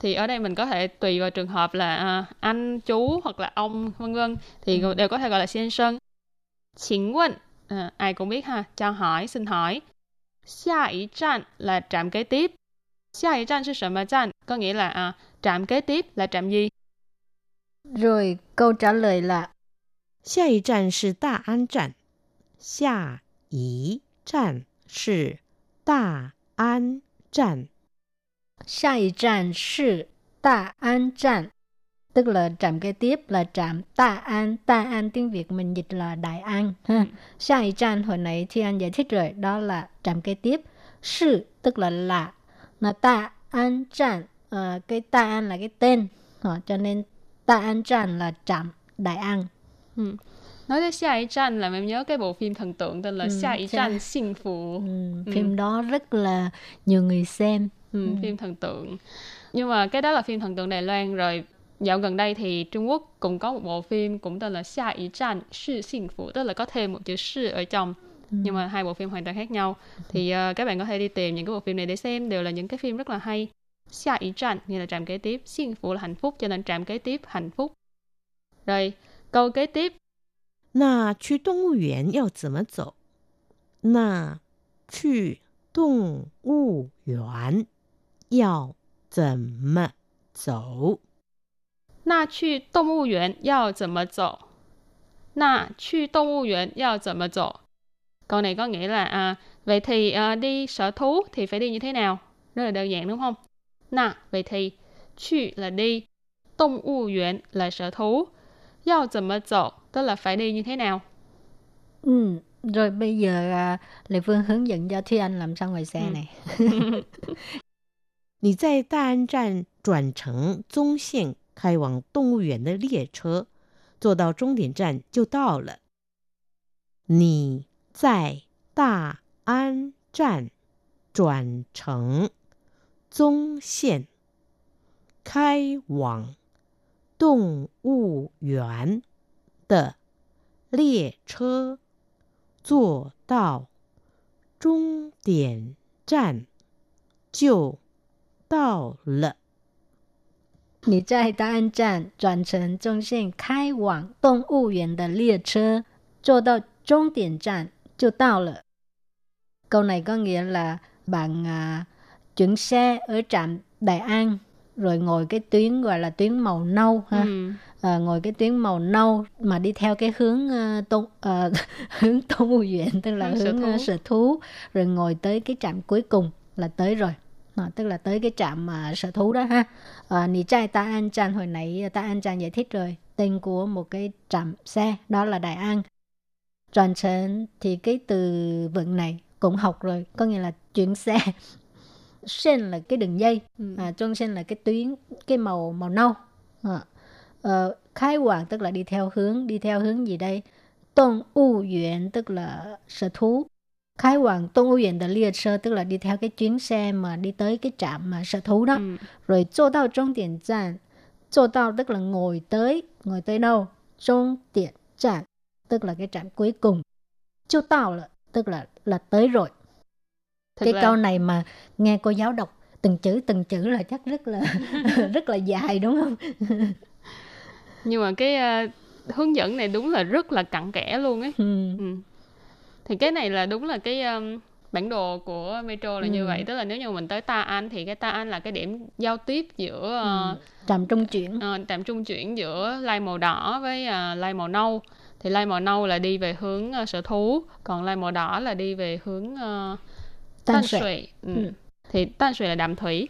thì ở đây mình có thể tùy vào trường hợp là à, anh chú hoặc là ông vân vân. Thì ừ. đều có thể gọi là xin sơn chính quân à, ai cũng biết ha cho hỏi xin hỏi. Xa ý trạm là trạm kế tiếp. Xa ý trạm là mà trạm có nghĩa là à, trạm kế tiếp là trạm gì?
Rồi câu trả lời là
xa ý trạm là Đà An trạm. Xa ý trạm là Đà An trạm.
下一站是大安站 tức là trạm kế tiếp là trạm Ta An. Ta An tiếng Việt mình dịch là Đại An. Ha. Sa y trạm hồi nãy thì anh giải thích rồi, đó là trạm kế tiếp. Sư tức là là. Là Ta An trạm, à, cái Ta An là cái tên. À, cho nên Ta An trạm là trạm Đại An.
Ừ. Nói tới Xa Y Tranh là em nhớ cái bộ phim thần tượng tên là ừ, Xa Y Tranh Sinh Phụ.
Ừ, phim ừ. đó rất là nhiều người xem.
Ừ, ừ. Phim thần tượng. Nhưng mà cái đó là phim thần tượng Đài Loan rồi dạo gần đây thì Trung Quốc cũng có một bộ phim cũng tên là Xa Ý Tràn Sư Sinh Phụ tức là có thêm một chữ sư ở trong ừ. nhưng mà hai bộ phim hoàn toàn khác nhau thì uh, các bạn có thể đi tìm những cái bộ phim này để xem đều là những cái phim rất là hay Xa Ý Tràn như là trạm kế tiếp Sinh Phụ là hạnh phúc cho nên trạm kế tiếp hạnh phúc rồi câu kế tiếp
那去动物园要怎么走？那去动物园 要怎么走？
那去动物园要怎么走？那去动物园要怎么走？Câu này có nghĩa là à, vậy thì à, đi sở thú thì phải đi như thế nào? Rất là đơn giản đúng không? Nà, vậy thì, Chu là đi, Động物园 là sở thú, Yao怎么走 tức là phải đi như thế nào?
Ừ, rồi bây giờ à, Lê Phương hướng dẫn cho Thúy Anh làm sao ngoài xe ừ. này. [LAUGHS]
你在大安站转乘宗线开往动物园的列车，坐到终点站就到了。你在大安站转乘宗线开往动物园的列车，坐到终点站就到了。
你在大安站转乘中线开往动物园的列车，坐到终点站就到了。Câu này có nghĩa là bạn à, chuyển xe ở trạm Đại An rồi ngồi cái tuyến gọi là tuyến màu nâu ha. Ừ. À, ngồi cái tuyến màu nâu mà đi theo cái hướng uh, tôn uh, [LAUGHS] hướng Tôn Ưu Viện tức là hướng, hướng sở, thú. Uh, sở thú rồi ngồi tới cái trạm cuối cùng là tới rồi à, tức là tới cái trạm mà sở thú đó ha. À, nì trai ta an tràn hồi nãy ta an tràn giải thích rồi. Tên của một cái trạm xe đó là đại an. Tròn trấn thì cái từ vựng này cũng học rồi có nghĩa là chuyển xe. Sen là cái đường dây ừ. à, trong sen là cái tuyến cái màu màu nâu. À, ờ, khai hoàng tức là đi theo hướng đi theo hướng gì đây? Tôn u tức là sở thú khai hoàng Tôn Âu Viện de Liệt Sơ tức là đi theo cái chuyến xe mà đi tới cái trạm mà sở thú đó. Ừ. Rồi chỗ到终点站, chỗ 到 tức là ngồi tới, ngồi tới đâu? 终点站 tức là cái trạm cuối cùng. Chỗ 到 là tức là là tới rồi. Thực cái là... câu này mà nghe cô giáo đọc từng chữ từng chữ là chắc rất là [LAUGHS] rất là dài đúng không?
Nhưng mà cái uh, hướng dẫn này đúng là rất là cặn kẽ luôn ấy. Ừ. Ừ thì cái này là đúng là cái um, bản đồ của metro là ừ. như vậy tức là nếu như mình tới Ta An thì cái Ta An là cái điểm giao tiếp giữa uh,
ừ. trạm trung chuyển
uh, trạm trung chuyển giữa lai màu đỏ với uh, lai màu nâu thì lai màu nâu là đi về hướng uh, sở thú còn lai màu đỏ là đi về hướng uh, Tan Sủy ừ. ừ. thì Tan Sủy là đạm thủy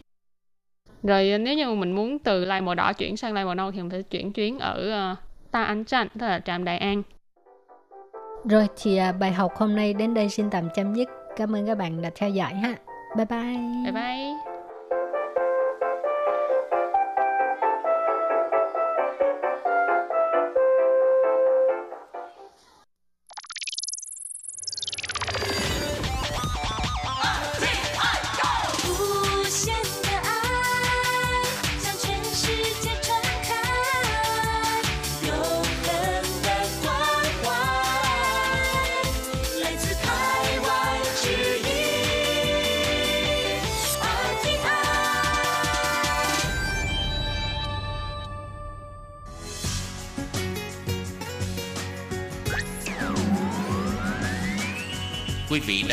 rồi nếu như mình muốn từ lai màu đỏ chuyển sang lai màu nâu thì mình phải chuyển chuyến ở uh, Ta An Trạm tức là trạm Đại An
rồi thì à, bài học hôm nay đến đây xin tạm chấm dứt. Cảm ơn các bạn đã theo dõi ha. Bye bye.
Bye bye.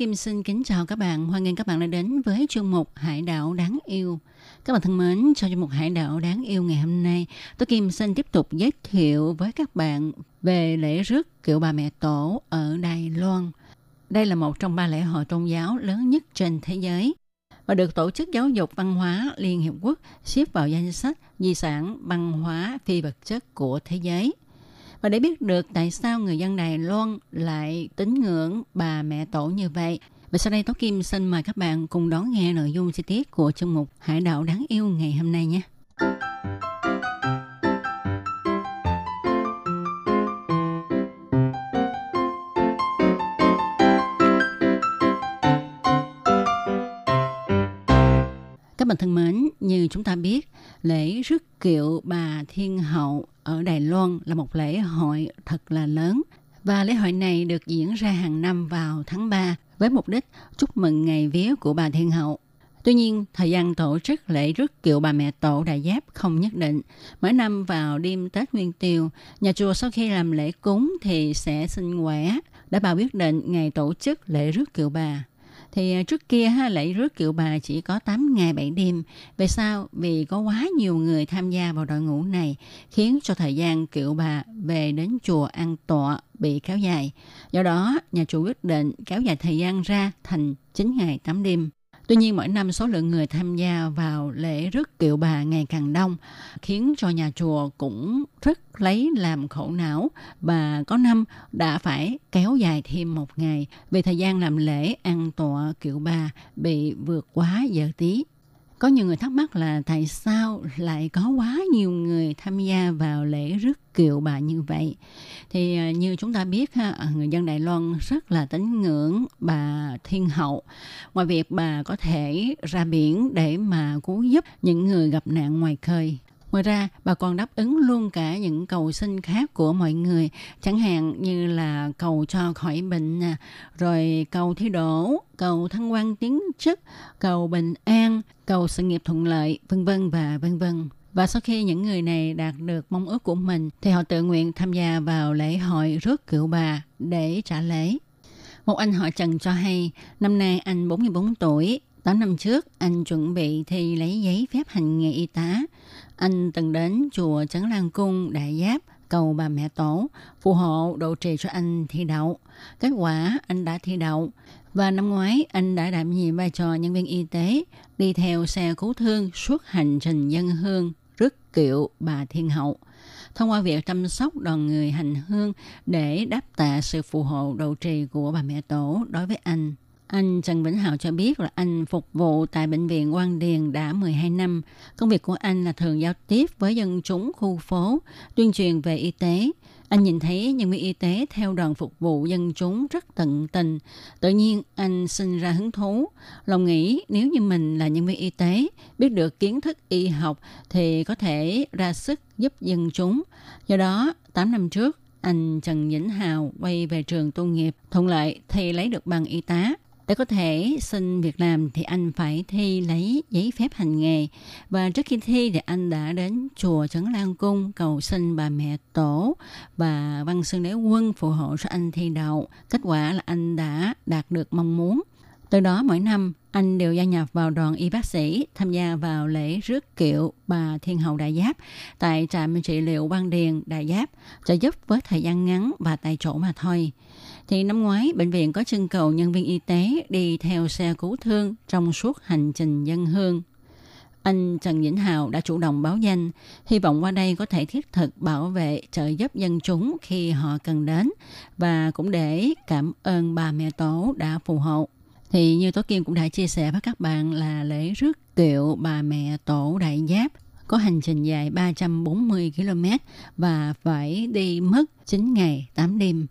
Kim xin kính chào các bạn. Hoan nghênh các bạn đã đến với chương mục Hải đảo đáng yêu. Các bạn thân mến, trong chương mục Hải đảo đáng yêu ngày hôm nay, Tôi Kim xin tiếp tục giới thiệu với các bạn về lễ rước kiệu bà mẹ tổ ở Đài Loan. Đây là một trong ba lễ hội tôn giáo lớn nhất trên thế giới và được Tổ chức Giáo dục Văn hóa Liên Hiệp Quốc xếp vào danh sách di sản văn hóa phi vật chất của thế giới. Và để biết được tại sao người dân Đài Loan lại tín ngưỡng bà mẹ tổ như vậy, và sau đây Tố Kim xin mời các bạn cùng đón nghe nội dung chi tiết của chương mục Hải đảo đáng yêu ngày hôm nay nhé. Các bạn thân mến, như chúng ta biết, lễ rước kiệu bà Thiên Hậu ở Đài Loan là một lễ hội thật là lớn. Và lễ hội này được diễn ra hàng năm vào tháng 3 với mục đích chúc mừng ngày vía của bà Thiên Hậu. Tuy nhiên, thời gian tổ chức lễ rước kiệu bà mẹ tổ đại giáp không nhất định. Mỗi năm vào đêm Tết Nguyên Tiêu, nhà chùa sau khi làm lễ cúng thì sẽ xin quẻ để bà quyết định ngày tổ chức lễ rước kiệu bà thì à, trước kia ha, lễ rước kiệu bà chỉ có 8 ngày 7 đêm. Về sao? Vì có quá nhiều người tham gia vào đội ngũ này khiến cho thời gian kiệu bà về đến chùa an tọa bị kéo dài. Do đó, nhà chùa quyết định kéo dài thời gian ra thành 9 ngày 8 đêm. Tuy nhiên mỗi năm số lượng người tham gia vào lễ rước kiệu bà ngày càng đông, khiến cho nhà chùa cũng rất lấy làm khổ não và có năm đã phải kéo dài thêm một ngày vì thời gian làm lễ ăn tọa kiệu bà bị vượt quá giờ tí. Có nhiều người thắc mắc là tại sao lại có quá nhiều người tham gia vào lễ rước kiệu bà như vậy. Thì à, như chúng ta biết ha, à, người dân Đài Loan rất là tín ngưỡng bà Thiên Hậu. Ngoài việc bà có thể ra biển để mà cứu giúp những người gặp nạn ngoài khơi. Ngoài ra, bà còn đáp ứng luôn cả những cầu xin khác của mọi người, chẳng hạn như là cầu cho khỏi bệnh, rồi cầu thi đỗ, cầu thăng quan tiến chức, cầu bình an, cầu sự nghiệp thuận lợi, vân vân và vân vân. Và sau khi những người này đạt được mong ước của mình, thì họ tự nguyện tham gia vào lễ hội rước cựu bà để trả lễ. Một anh họ Trần cho hay, năm nay anh 44 tuổi, 8 năm trước anh chuẩn bị thi lấy giấy phép hành nghề y tá. Anh từng đến chùa Trấn Lan Cung Đại Giáp cầu bà mẹ tổ, phù hộ độ trì cho anh thi đậu. Kết quả, anh đã thi đậu và năm ngoái, anh đã đảm nhiệm vai trò nhân viên y tế, đi theo xe cứu thương suốt hành trình dân hương, rước kiệu bà Thiên Hậu. Thông qua việc chăm sóc đoàn người hành hương để đáp tạ sự phù hộ độ trì của bà mẹ tổ đối với anh. Anh Trần Vĩnh Hào cho biết là anh phục vụ tại Bệnh viện Quang Điền đã 12 năm. Công việc của anh là thường giao tiếp với dân chúng khu phố, tuyên truyền về y tế. Anh nhìn thấy nhân viên y tế theo đoàn phục vụ dân chúng rất tận tình. Tự nhiên anh sinh ra hứng thú. Lòng nghĩ nếu như mình là nhân viên y tế, biết được kiến thức y học thì có thể ra sức giúp dân chúng. Do đó, 8 năm trước, anh Trần Vĩnh Hào quay về trường tu nghiệp thuận lợi thì lấy được bằng y tá để có thể xin việc làm thì anh phải thi lấy giấy phép hành nghề. Và trước khi thi thì anh đã đến chùa Trấn Lan Cung cầu xin bà mẹ tổ và văn xương đế quân phù hộ cho anh thi đậu. Kết quả là anh đã đạt được mong muốn. Từ đó mỗi năm, anh đều gia nhập vào đoàn y bác sĩ tham gia vào lễ rước kiệu bà Thiên Hậu Đại Giáp tại trạm trị liệu Quan Điền Đại Giáp trợ giúp với thời gian ngắn và tại chỗ mà thôi. Thì năm ngoái, bệnh viện có trưng cầu nhân viên y tế đi theo xe cứu thương trong suốt hành trình dân hương anh Trần Vĩnh Hào đã chủ động báo danh, hy vọng qua đây có thể thiết thực bảo vệ trợ giúp dân chúng khi họ cần đến và cũng để cảm ơn bà mẹ tổ đã phù hộ. Thì như Tố Kim cũng đã chia sẻ với các bạn là lễ rước kiệu bà mẹ tổ đại giáp có hành trình dài 340 km và phải đi mất 9 ngày 8 đêm.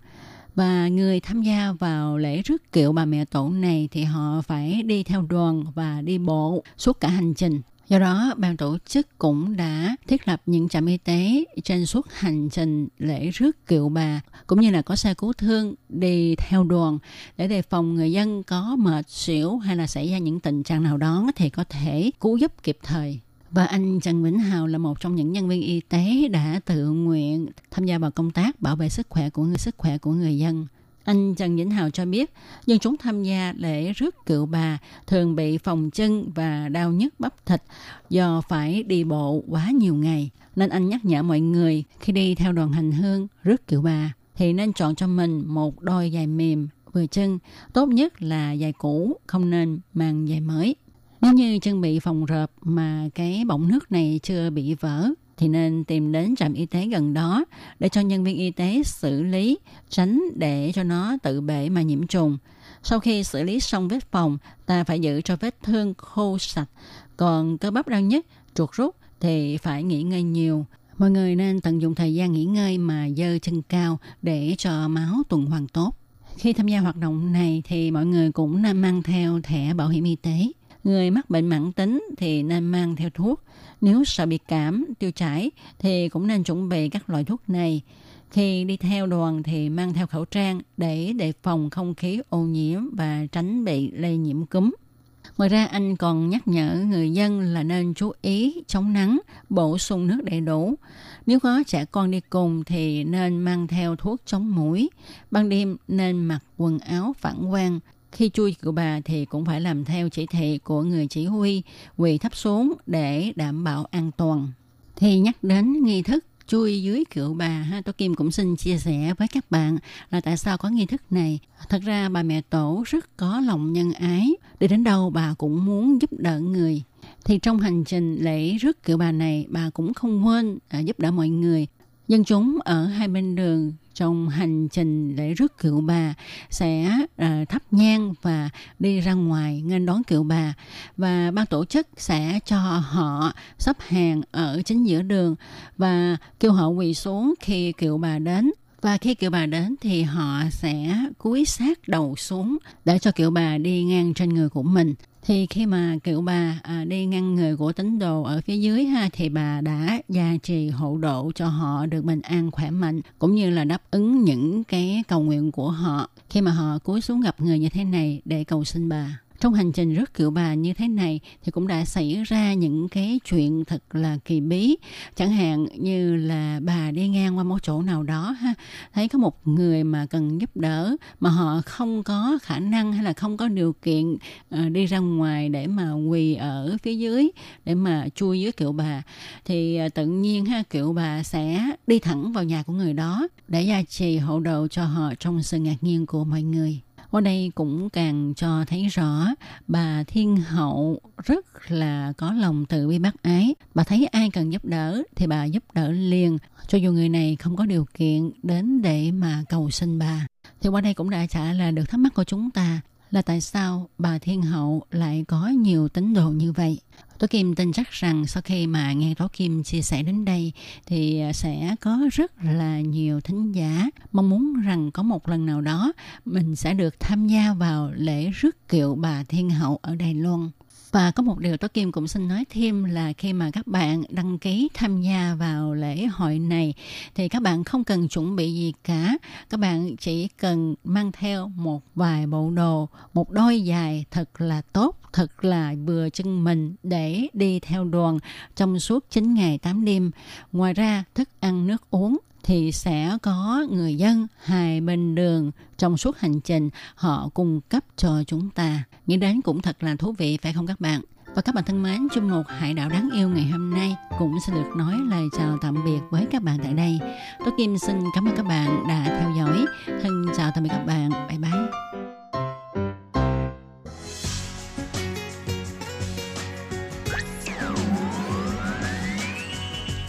Và người tham gia vào lễ rước kiệu bà mẹ tổ này thì họ phải đi theo đoàn và đi bộ suốt cả hành trình. Do đó, ban tổ chức cũng đã thiết lập những trạm y tế trên suốt hành trình lễ rước kiệu bà, cũng như là có xe cứu thương đi theo đoàn để đề phòng người dân có mệt xỉu hay là xảy ra những tình trạng nào đó thì có thể cứu giúp kịp thời. Và anh Trần Vĩnh Hào là một trong những nhân viên y tế đã tự nguyện tham gia vào công tác bảo vệ sức khỏe của người sức khỏe của người dân. Anh Trần Vĩnh Hào cho biết, dân chúng tham gia lễ rước cựu bà thường bị phòng chân và đau nhức bắp thịt do phải đi bộ quá nhiều ngày. Nên anh nhắc nhở mọi người khi đi theo đoàn hành hương rước cựu bà thì nên chọn cho mình một đôi giày mềm vừa chân, tốt nhất là giày cũ, không nên mang giày mới. Nếu như chân bị phòng rợp mà cái bọng nước này chưa bị vỡ thì nên tìm đến trạm y tế gần đó để cho nhân viên y tế xử lý, tránh để cho nó tự bể mà nhiễm trùng. Sau khi xử lý xong vết phòng, ta phải giữ cho vết thương khô sạch. Còn cơ bắp đau nhất, chuột rút thì phải nghỉ ngơi nhiều. Mọi người nên tận dụng thời gian nghỉ ngơi mà dơ chân cao để cho máu tuần hoàn tốt. Khi tham gia hoạt động này thì mọi người cũng nên mang theo thẻ bảo hiểm y tế. Người mắc bệnh mãn tính thì nên mang theo thuốc nếu sợ bị cảm, tiêu chảy thì cũng nên chuẩn bị các loại thuốc này. Khi đi theo đoàn thì mang theo khẩu trang để đề phòng không khí ô nhiễm và tránh bị lây nhiễm cúm. Ngoài ra anh còn nhắc nhở người dân là nên chú ý chống nắng, bổ sung nước đầy đủ. Nếu có trẻ con đi cùng thì nên mang theo thuốc chống mũi. Ban đêm nên mặc quần áo phản quang, khi chui cựu bà thì cũng phải làm theo chỉ thị của người chỉ huy, quỳ thấp xuống để đảm bảo an toàn. Thì nhắc đến nghi thức chui dưới cựu bà ha tôi kim cũng xin chia sẻ với các bạn là tại sao có nghi thức này. Thật ra bà mẹ tổ rất có lòng nhân ái. Đi đến đâu bà cũng muốn giúp đỡ người. Thì trong hành trình lễ rước cựu bà này bà cũng không quên à, giúp đỡ mọi người dân chúng ở hai bên đường trong hành trình để rước cựu bà sẽ uh, thắp nhang và đi ra ngoài nghênh đón cựu bà. Và ban tổ chức sẽ cho họ sắp hàng ở chính giữa đường và kêu họ quỳ xuống khi cựu bà đến. Và khi kiệu bà đến thì họ sẽ cúi sát đầu xuống để cho kiệu bà đi ngang trên người của mình thì khi mà kiểu bà à, đi ngăn người của tín đồ ở phía dưới ha thì bà đã gia trì hộ độ cho họ được bình an khỏe mạnh cũng như là đáp ứng những cái cầu nguyện của họ. Khi mà họ cúi xuống gặp người như thế này để cầu xin bà trong hành trình rước kiệu bà như thế này thì cũng đã xảy ra những cái chuyện thật là kỳ bí. Chẳng hạn như là bà đi ngang qua một chỗ nào đó ha thấy có một người mà cần giúp đỡ mà họ không có khả năng hay là không có điều kiện uh, đi ra ngoài để mà quỳ ở phía dưới để mà chui dưới kiệu bà thì uh, tự nhiên ha kiệu bà sẽ đi thẳng vào nhà của người đó để gia trì hộ độ cho họ trong sự ngạc nhiên của mọi người qua đây cũng càng cho thấy rõ, bà thiên hậu rất là có lòng từ bi bác ái. Bà thấy ai cần giúp đỡ thì bà giúp đỡ liền. Cho dù người này không có điều kiện đến để mà cầu xin bà. Thì qua đây cũng đã trả lời được thắc mắc của chúng ta là tại sao bà thiên hậu lại có nhiều tín đồ như vậy Tố Kim tin chắc rằng sau khi mà nghe Tố Kim chia sẻ đến đây thì sẽ có rất là nhiều thính giả mong muốn rằng có một lần nào đó mình sẽ được tham gia vào lễ rước kiệu bà Thiên Hậu ở Đài Loan. Và có một điều tôi Kim cũng xin nói thêm là khi mà các bạn đăng ký tham gia vào lễ hội này thì các bạn không cần chuẩn bị gì cả. Các bạn chỉ cần mang theo một vài bộ đồ, một đôi giày thật là tốt, thật là vừa chân mình để đi theo đoàn trong suốt 9 ngày 8 đêm. Ngoài ra thức ăn nước uống thì sẽ có người dân hai bên đường trong suốt hành trình họ cung cấp cho chúng ta. Nghĩ đến cũng thật là thú vị phải không các bạn? Và các bạn thân mến, chung một hải đảo đáng yêu ngày hôm nay cũng sẽ được nói lời chào tạm biệt với các bạn tại đây. Tôi Kim xin cảm ơn các bạn đã theo dõi. Thân chào tạm biệt các bạn. Bye bye.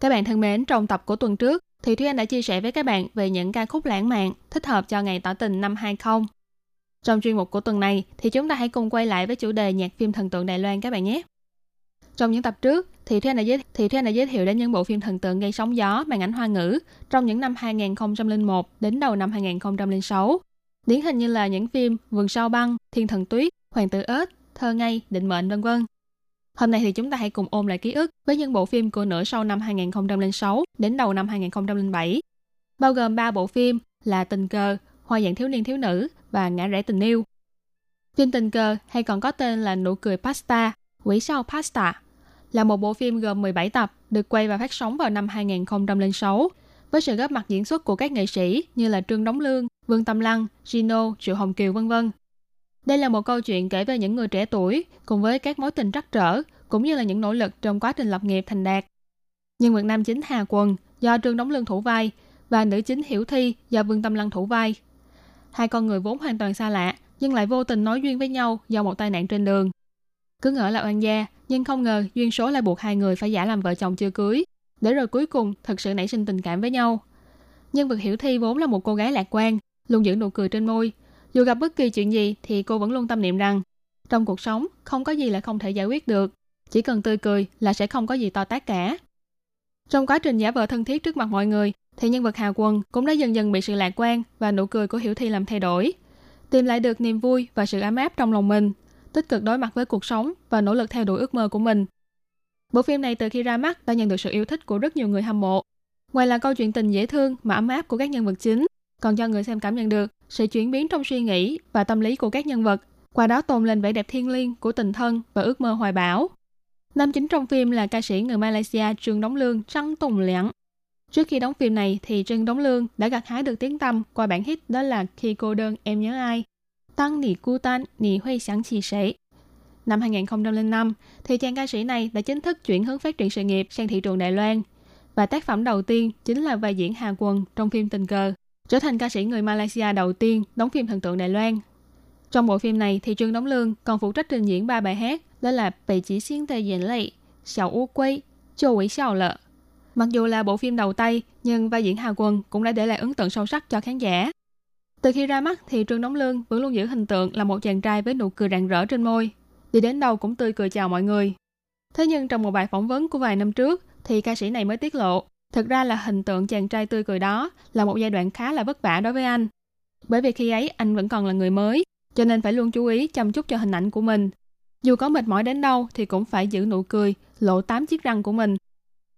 Các bạn thân mến, trong tập của tuần trước, thì Thúy Anh đã chia sẻ với các bạn về những ca khúc lãng mạn thích hợp cho ngày tỏ tình năm 20. Trong chuyên mục của tuần này thì chúng ta hãy cùng quay lại với chủ đề nhạc phim thần tượng Đài Loan các bạn nhé. Trong những tập trước thì Thúy Anh đã giới, thì Thúy Anh đã giới thiệu đến những bộ phim thần tượng gây sóng gió màn ảnh hoa ngữ trong những năm 2001 đến đầu năm 2006. Điển hình như là những phim Vườn sao băng, Thiên thần tuyết, Hoàng tử ếch, Thơ ngây, Định mệnh vân vân. Hôm nay thì chúng ta hãy cùng ôm lại ký ức với những bộ phim của nửa sau năm 2006 đến đầu năm 2007, bao gồm 3 bộ phim là Tình cờ, Hoa dạng thiếu niên thiếu nữ và Ngã rẽ tình yêu. Phim Tình cờ hay còn có tên là Nụ cười pasta, Quỷ sao pasta là một bộ phim gồm 17 tập được quay và phát sóng vào năm 2006 với sự góp mặt diễn xuất của các nghệ sĩ như là Trương Đống Lương, Vương Tâm Lăng, Gino, Triệu Hồng Kiều vân vân. Đây là một câu chuyện kể về những người trẻ tuổi cùng với các mối tình trắc trở cũng như là những nỗ lực trong quá trình lập nghiệp thành đạt. Nhân vật nam chính Hà Quần do Trương Đống Lương thủ vai và nữ chính Hiểu Thi do Vương Tâm Lăng thủ vai. Hai con người vốn hoàn toàn xa lạ nhưng lại vô tình nói duyên với nhau do một tai nạn trên đường. Cứ ngỡ là oan gia, nhưng không ngờ duyên số lại buộc hai người phải giả làm vợ chồng chưa cưới, để rồi cuối cùng thật sự nảy sinh tình cảm với nhau. Nhân vật Hiểu Thi vốn là một cô gái lạc quan, luôn giữ nụ cười trên môi, dù gặp bất kỳ chuyện gì thì cô vẫn luôn tâm niệm rằng trong cuộc sống không có gì là không thể giải quyết được. Chỉ cần tươi cười là sẽ không có gì to tát cả. Trong quá trình giả vờ thân thiết trước mặt mọi người thì nhân vật Hà Quân cũng đã dần dần bị sự lạc quan và nụ cười của Hiểu Thi làm thay đổi. Tìm lại được niềm vui và sự ấm áp trong lòng mình, tích cực đối mặt với cuộc sống và nỗ lực theo đuổi ước mơ của mình. Bộ phim này từ khi ra mắt đã nhận được sự yêu thích của rất nhiều người hâm mộ. Ngoài là câu chuyện tình dễ thương mà ấm áp của các nhân vật chính, còn cho người xem cảm nhận được sự chuyển biến trong suy nghĩ và tâm lý của các nhân vật, qua đó tôn lên vẻ đẹp thiêng liêng của tình thân và ước mơ hoài bão. Nam chính trong phim là ca sĩ người Malaysia Trương Đống Lương Trăng Tùng Liãng. Trước khi đóng phim này thì Trương Đống Lương đã gặt hái được tiếng tăm qua bản hit đó là Khi cô đơn em nhớ ai, Tăng nì cu tan nì huy sáng chỉ sẻ Năm 2005 thì chàng ca sĩ này đã chính thức chuyển hướng phát triển sự nghiệp sang thị trường Đài Loan và tác phẩm đầu tiên chính là vai diễn Hà quần trong phim Tình cờ trở thành ca sĩ người Malaysia đầu tiên đóng phim thần tượng Đài Loan. Trong bộ phim này thì Trương đóng Lương còn phụ trách trình diễn ba bài hát đó là Bệ chỉ xiên tê dành lệ, Xiao u quay, Châu quỷ sao lợ. Mặc dù là bộ phim đầu tay, nhưng vai diễn Hà Quân cũng đã để lại ấn tượng sâu sắc cho khán giả. Từ khi ra mắt thì Trương đóng Lương vẫn luôn giữ hình tượng là một chàng trai với nụ cười rạng rỡ trên môi, đi đến đâu cũng tươi cười chào mọi người. Thế nhưng trong một bài phỏng vấn của vài năm trước thì ca sĩ này mới tiết lộ Thực ra là hình tượng chàng trai tươi cười đó là một giai đoạn khá là vất vả đối với anh. Bởi vì khi ấy anh vẫn còn là người mới, cho nên phải luôn chú ý chăm chút cho hình ảnh của mình. Dù có mệt mỏi đến đâu thì cũng phải giữ nụ cười, lộ tám chiếc răng của mình.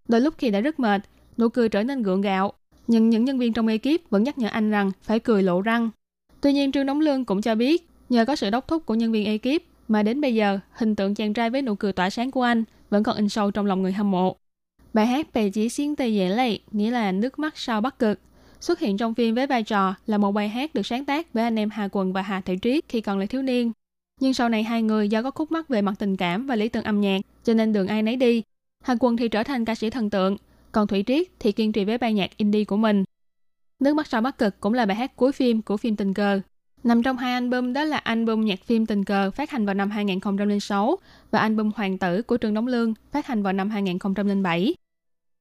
Đôi lúc khi đã rất mệt, nụ cười trở nên gượng gạo, nhưng những nhân viên trong ekip vẫn nhắc nhở anh rằng phải cười lộ răng. Tuy nhiên Trương Đống Lương cũng cho biết, nhờ có sự đốc thúc của nhân viên ekip mà đến bây giờ hình tượng chàng trai với nụ cười tỏa sáng của anh vẫn còn in sâu trong lòng người hâm mộ. Bài hát Bề Chỉ Xiên Tây Dễ Lệ, nghĩa là nước mắt sau Bắc Cực, xuất hiện trong phim với vai trò là một bài hát được sáng tác với anh em Hà Quần và Hà Thị Triết khi còn là thiếu niên. Nhưng sau này hai người do có khúc mắc về mặt tình cảm và lý tưởng âm nhạc, cho nên đường ai nấy đi. Hà Quần thì trở thành ca sĩ thần tượng, còn Thủy Triết thì kiên trì với ban nhạc indie của mình. Nước mắt sau Bắc Cực cũng là bài hát cuối phim của phim Tình cờ. Nằm trong hai album đó là album nhạc phim Tình cờ phát hành vào năm 2006 và album Hoàng tử của Trương Đống Lương phát hành vào năm 2007.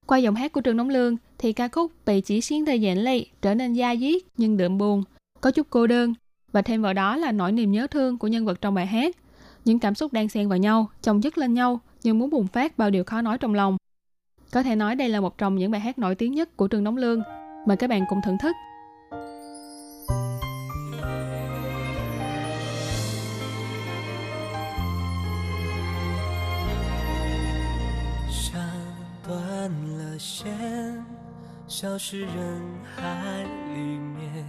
Qua giọng hát của trường Đống Lương thì ca khúc Bị chỉ xiên thời gian lệ trở nên da diết nhưng đượm buồn, có chút cô đơn và thêm vào đó là nỗi niềm nhớ thương của nhân vật trong bài hát. Những cảm xúc đang xen vào nhau, chồng chất lên nhau nhưng muốn bùng phát bao điều khó nói trong lòng. Có thể nói đây là một trong những bài hát nổi tiếng nhất của trường Đống Lương. Mời các bạn cùng thưởng thức.
消失人海里面，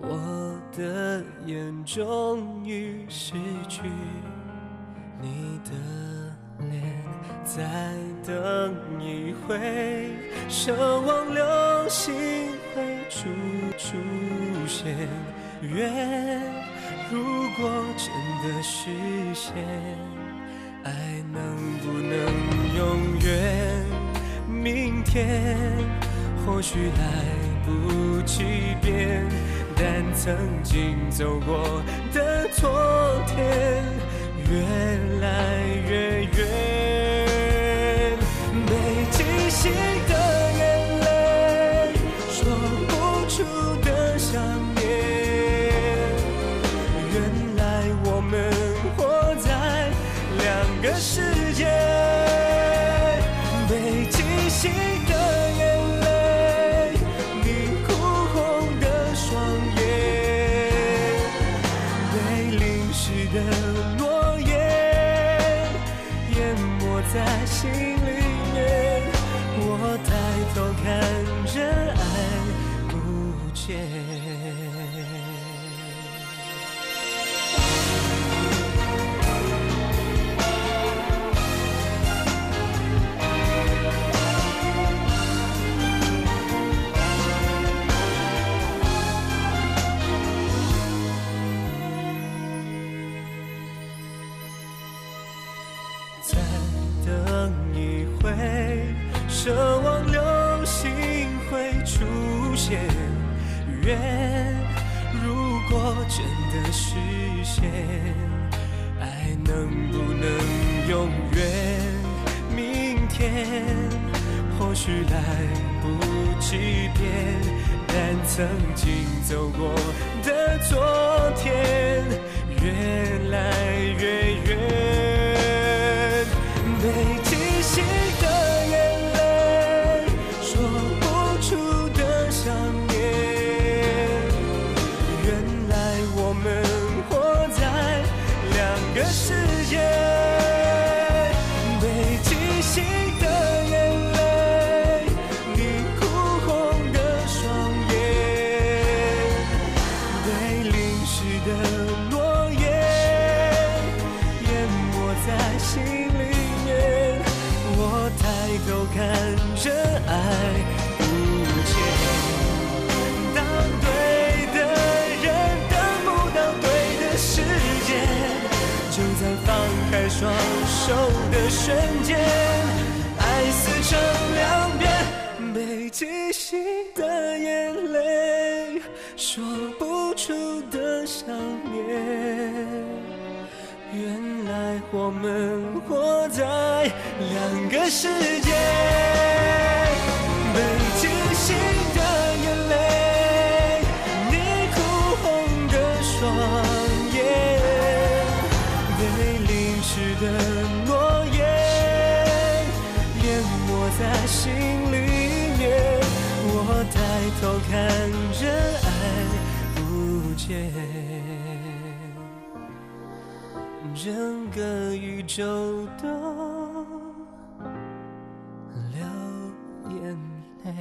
我的眼终于失去你的脸，再等一回，奢望流星会出出现。愿如果真的实现，爱能不能永远？明天或许来不及变，但曾经走过的昨天越来越远。没惊喜许来不及变，但曾经走过的昨天越来越远，我们活在两个世界，被惊醒的眼泪，你哭红的双眼，被淋湿。的诺言淹没在心里面，我抬头看着爱不见，整个宇宙都流眼泪。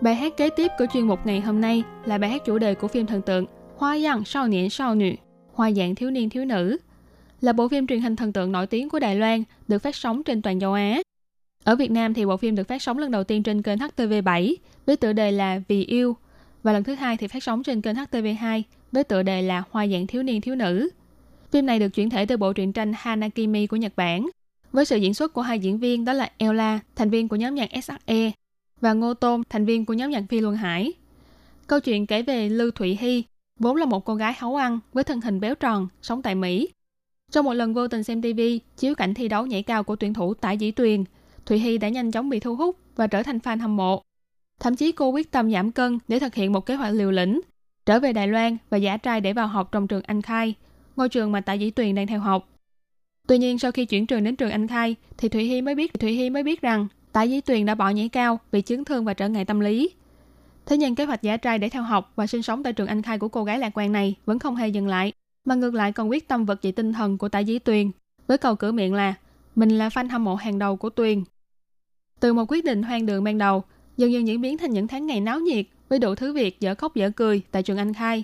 Bài hát kế tiếp của chuyên mục ngày hôm nay là bài hát chủ đề của phim thần tượng Hoa dạng sao niên sao nữ, Hoa dạng thiếu niên thiếu nữ, là bộ phim truyền hình thần tượng nổi tiếng của Đài Loan, được phát sóng trên toàn châu Á. Ở Việt Nam thì bộ phim được phát sóng lần đầu tiên trên kênh HTV7 với tựa đề là Vì yêu và lần thứ hai thì phát sóng trên kênh HTV2 với tựa đề là Hoa dạng thiếu niên thiếu nữ. Phim này được chuyển thể từ bộ truyện tranh Hanakimi của Nhật Bản với sự diễn xuất của hai diễn viên đó là Ella, thành viên của nhóm nhạc SHE và Ngô Tôn, thành viên của nhóm nhạc Phi Luân Hải. Câu chuyện kể về Lưu Thụy Hy, vốn là một cô gái háu ăn với thân hình béo tròn, sống tại Mỹ. Trong một lần vô tình xem TV chiếu cảnh thi đấu nhảy cao của tuyển thủ Tải Dĩ Tuyền, Thụy Hy đã nhanh chóng bị thu hút và trở thành fan hâm mộ. Thậm chí cô quyết tâm giảm cân để thực hiện một kế hoạch liều lĩnh. trở về Đài Loan và giả trai để vào học trong trường Anh Khai, ngôi trường mà Tạ Dĩ Tuyền đang theo học. Tuy nhiên sau khi chuyển trường đến trường Anh Khai thì Thụy Hy mới biết Thụy Hy mới biết rằng Tạ Dĩ Tuyền đã bỏ nhảy cao vì chấn thương và trở ngại tâm lý. Thế nhưng kế hoạch giả trai để theo học và sinh sống tại trường Anh Khai của cô gái lạc quan này vẫn không hề dừng lại, mà ngược lại còn quyết tâm vực dậy tinh thần của Tạ Dĩ Tuyền với câu cửa miệng là mình là fan hâm mộ hàng đầu của Tuyền. Từ một quyết định hoang đường ban đầu, dần dần diễn biến thành những tháng ngày náo nhiệt với đủ thứ việc dở khóc dở cười tại trường Anh Khai,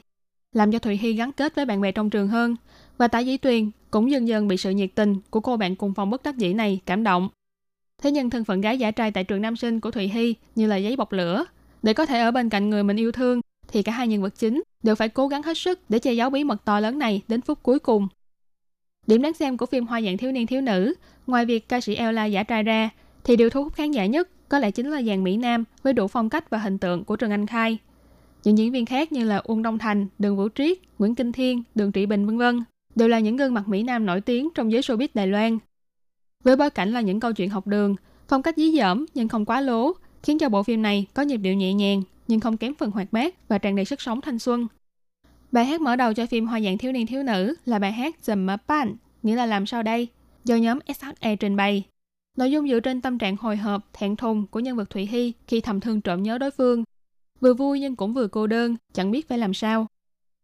làm cho Thụy Hy gắn kết với bạn bè trong trường hơn và Tạ Dĩ Tuyền cũng dần dần bị sự nhiệt tình của cô bạn cùng phòng bất đắc dĩ này cảm động. Thế nhưng thân phận gái giả trai tại trường nam sinh của Thụy Hy như là giấy bọc lửa, để có thể ở bên cạnh người mình yêu thương thì cả hai nhân vật chính đều phải cố gắng hết sức để che giấu bí mật to lớn này đến phút cuối cùng. Điểm đáng xem của phim Hoa dạng thiếu niên thiếu nữ, ngoài việc ca sĩ Ella giả trai ra, thì điều thu hút khán giả nhất có lẽ chính là dàn Mỹ Nam với đủ phong cách và hình tượng của Trần Anh Khai. Những diễn viên khác như là Uông Đông Thành, Đường Vũ Triết, Nguyễn Kinh Thiên, Đường Trị Bình vân vân đều là những gương mặt Mỹ Nam nổi tiếng trong giới showbiz Đài Loan. Với bối cảnh là những câu chuyện học đường, phong cách dí dỏm nhưng không quá lố, khiến cho bộ phim này có nhịp điệu nhẹ nhàng nhưng không kém phần hoạt bát và tràn đầy sức sống thanh xuân. Bài hát mở đầu cho phim Hoa dạng thiếu niên thiếu nữ là bài hát Zimmer Pan, nghĩa là làm sao đây, do nhóm SHE trình bày. Nội dung dựa trên tâm trạng hồi hộp, thẹn thùng của nhân vật Thủy Hy khi thầm thương trộm nhớ đối phương. Vừa vui nhưng cũng vừa cô đơn, chẳng biết phải làm sao.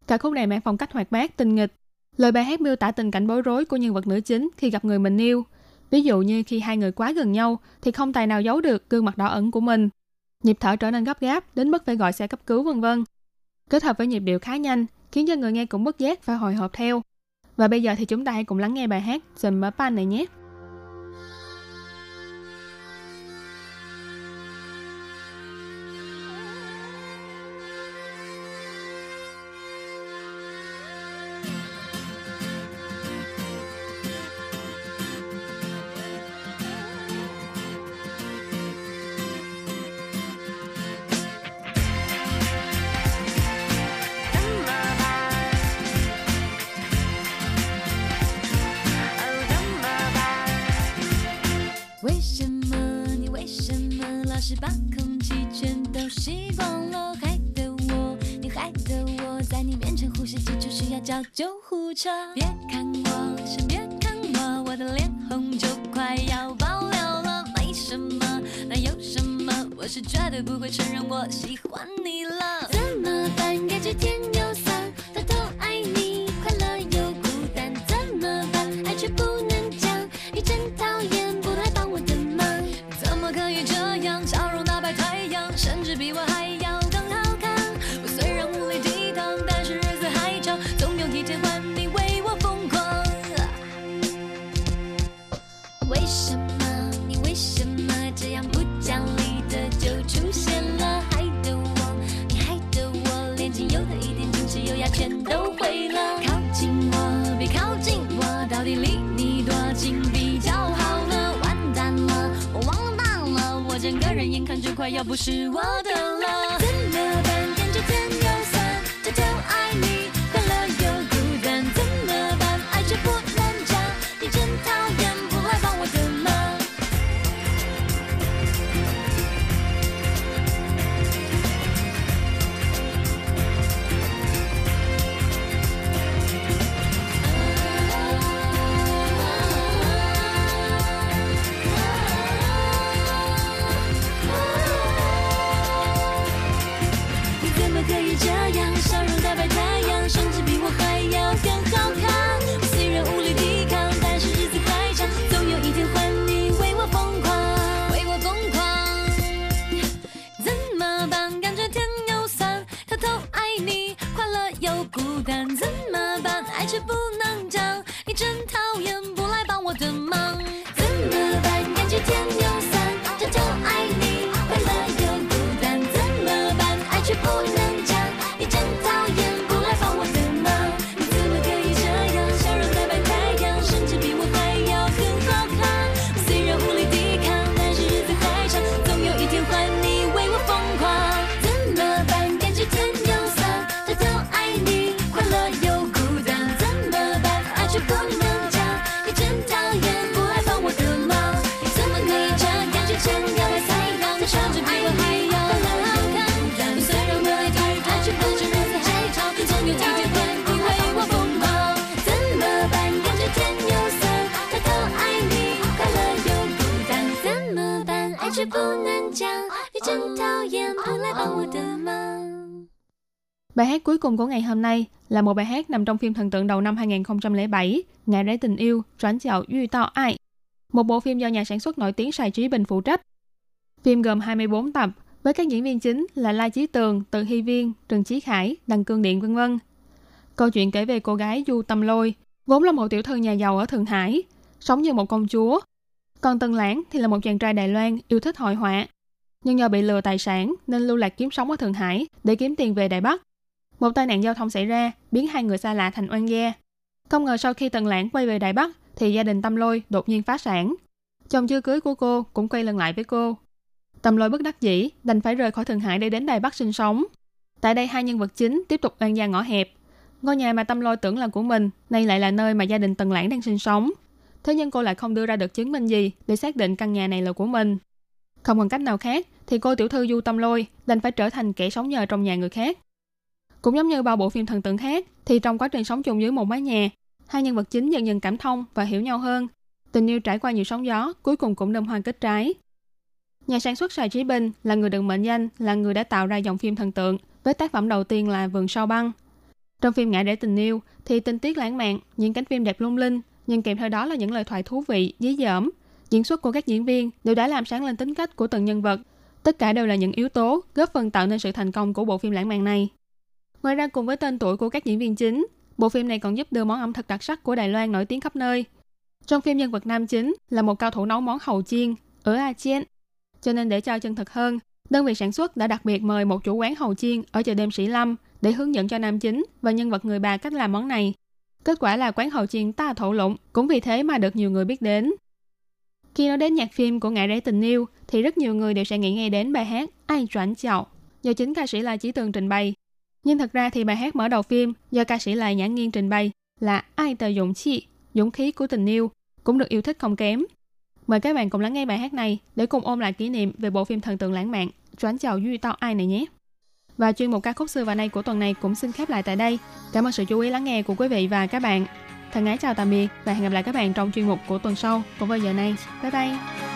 Cả khúc này mang phong cách hoạt bát, tình nghịch. Lời bài hát miêu tả tình cảnh bối rối của nhân vật nữ chính khi gặp người mình yêu. Ví dụ như khi hai người quá gần nhau thì không tài nào giấu được gương mặt đỏ ẩn của mình. Nhịp thở trở nên gấp gáp đến mức phải gọi xe cấp cứu vân vân. Kết hợp với nhịp điệu khá nhanh khiến cho người nghe cũng bất giác phải hồi hộp theo. Và bây giờ thì chúng ta hãy cùng lắng nghe bài hát Dần Mở Pan này nhé.
be what 要不是我的
Bài hát cuối cùng của ngày hôm nay là một bài hát nằm trong phim thần tượng đầu năm 2007, ngày rẽ tình yêu, Doãn chào duy Tao Ai. Một bộ phim do nhà sản xuất nổi tiếng Sài Trí Bình phụ trách. Phim gồm 24 tập, với các diễn viên chính là La Chí Tường, Từ Hy Viên, Trần Chí Khải, Đăng Cương Điện vân vân. Câu chuyện kể về cô gái Du Tâm Lôi, vốn là một tiểu thư nhà giàu ở Thượng Hải, sống như một công chúa. Còn Tân Lãng thì là một chàng trai Đài Loan yêu thích hội họa. Nhưng do bị lừa tài sản nên lưu lạc kiếm sống ở Thượng Hải để kiếm tiền về Đài Bắc. Một tai nạn giao thông xảy ra, biến hai người xa lạ thành oan gia. Không ngờ sau khi Tần Lãng quay về Đài Bắc, thì gia đình Tâm Lôi đột nhiên phá sản. Chồng chưa cưới của cô cũng quay lưng lại với cô. Tâm Lôi bất đắc dĩ, đành phải rời khỏi Thượng Hải để đến Đài Bắc sinh sống. Tại đây hai nhân vật chính tiếp tục oan gia ngõ hẹp. Ngôi nhà mà Tâm Lôi tưởng là của mình, nay lại là nơi mà gia đình Tần Lãng đang sinh sống. Thế nhưng cô lại không đưa ra được chứng minh gì để xác định căn nhà này là của mình. Không còn cách nào khác, thì cô tiểu thư Du Tâm Lôi đành phải trở thành kẻ sống nhờ trong nhà người khác. Cũng giống như bao bộ phim thần tượng khác, thì trong quá trình sống chung dưới một mái nhà, hai nhân vật chính dần dần cảm thông và hiểu nhau hơn. Tình yêu trải qua nhiều sóng gió, cuối cùng cũng đâm hoa kết trái. Nhà sản xuất Sài Trí Bình là người được mệnh danh là người đã tạo ra dòng phim thần tượng với tác phẩm đầu tiên là Vườn sao băng. Trong phim Ngã để tình yêu thì tình tiết lãng mạn, những cánh phim đẹp lung linh, nhưng kèm theo đó là những lời thoại thú vị, dí dỏm. Diễn xuất của các diễn viên đều đã làm sáng lên tính cách của từng nhân vật. Tất cả đều là những yếu tố góp phần tạo nên sự thành công của bộ phim lãng mạn này. Ngoài ra cùng với tên tuổi của các diễn viên chính, bộ phim này còn giúp đưa món ẩm thực đặc sắc của Đài Loan nổi tiếng khắp nơi. Trong phim nhân vật nam chính là một cao thủ nấu món hầu chiên ở A Chien. Cho nên để cho chân thực hơn, đơn vị sản xuất đã đặc biệt mời một chủ quán hầu chiên ở chợ đêm Sĩ Lâm để hướng dẫn cho nam chính và nhân vật người bà cách làm món này. Kết quả là quán hầu chiên ta thổ lụng, cũng vì thế mà được nhiều người biết đến. Khi nói đến nhạc phim của Ngại Rễ Tình Yêu thì rất nhiều người đều sẽ nghĩ ngay đến bài hát Ai Choản Chào do chính ca sĩ La Chí Tường trình bày. Nhưng thật ra thì bài hát mở đầu phim do ca sĩ Lại Nhã Nghiên trình bày là Ai Tờ Dũng Chi, dũng khí của tình yêu, cũng được yêu thích không kém. Mời các bạn cùng lắng nghe bài hát này để cùng ôm lại kỷ niệm về bộ phim thần tượng lãng mạn Choán chào Duy Tao Ai này nhé. Và chuyên mục ca khúc xưa và nay của tuần này cũng xin khép lại tại đây. Cảm ơn sự chú ý lắng nghe của quý vị và các bạn. Thân ái chào tạm biệt và hẹn gặp lại các bạn trong chuyên mục của tuần sau cũng vào giờ này. Bye bye!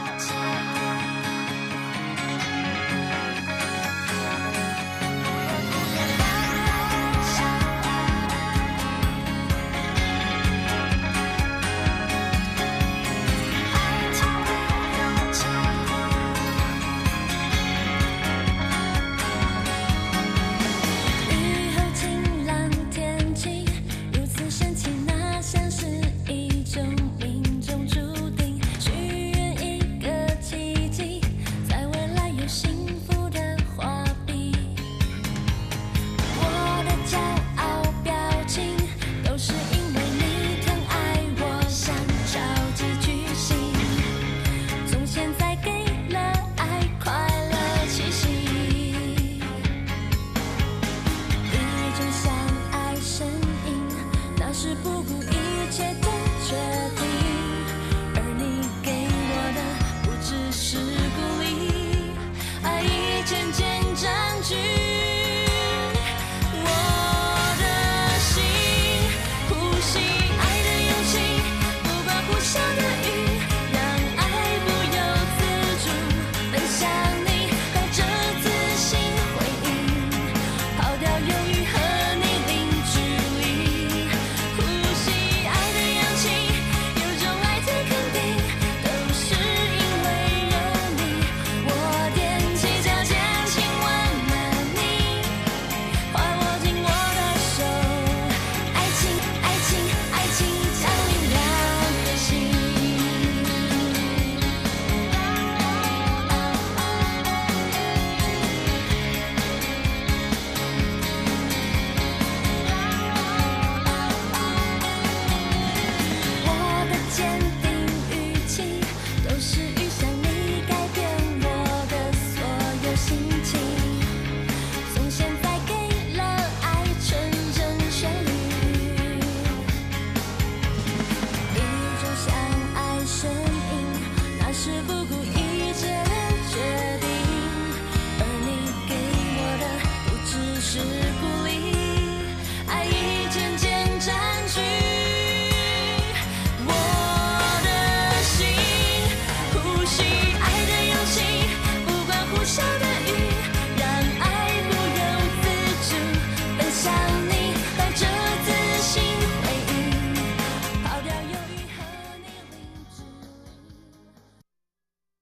不顾一切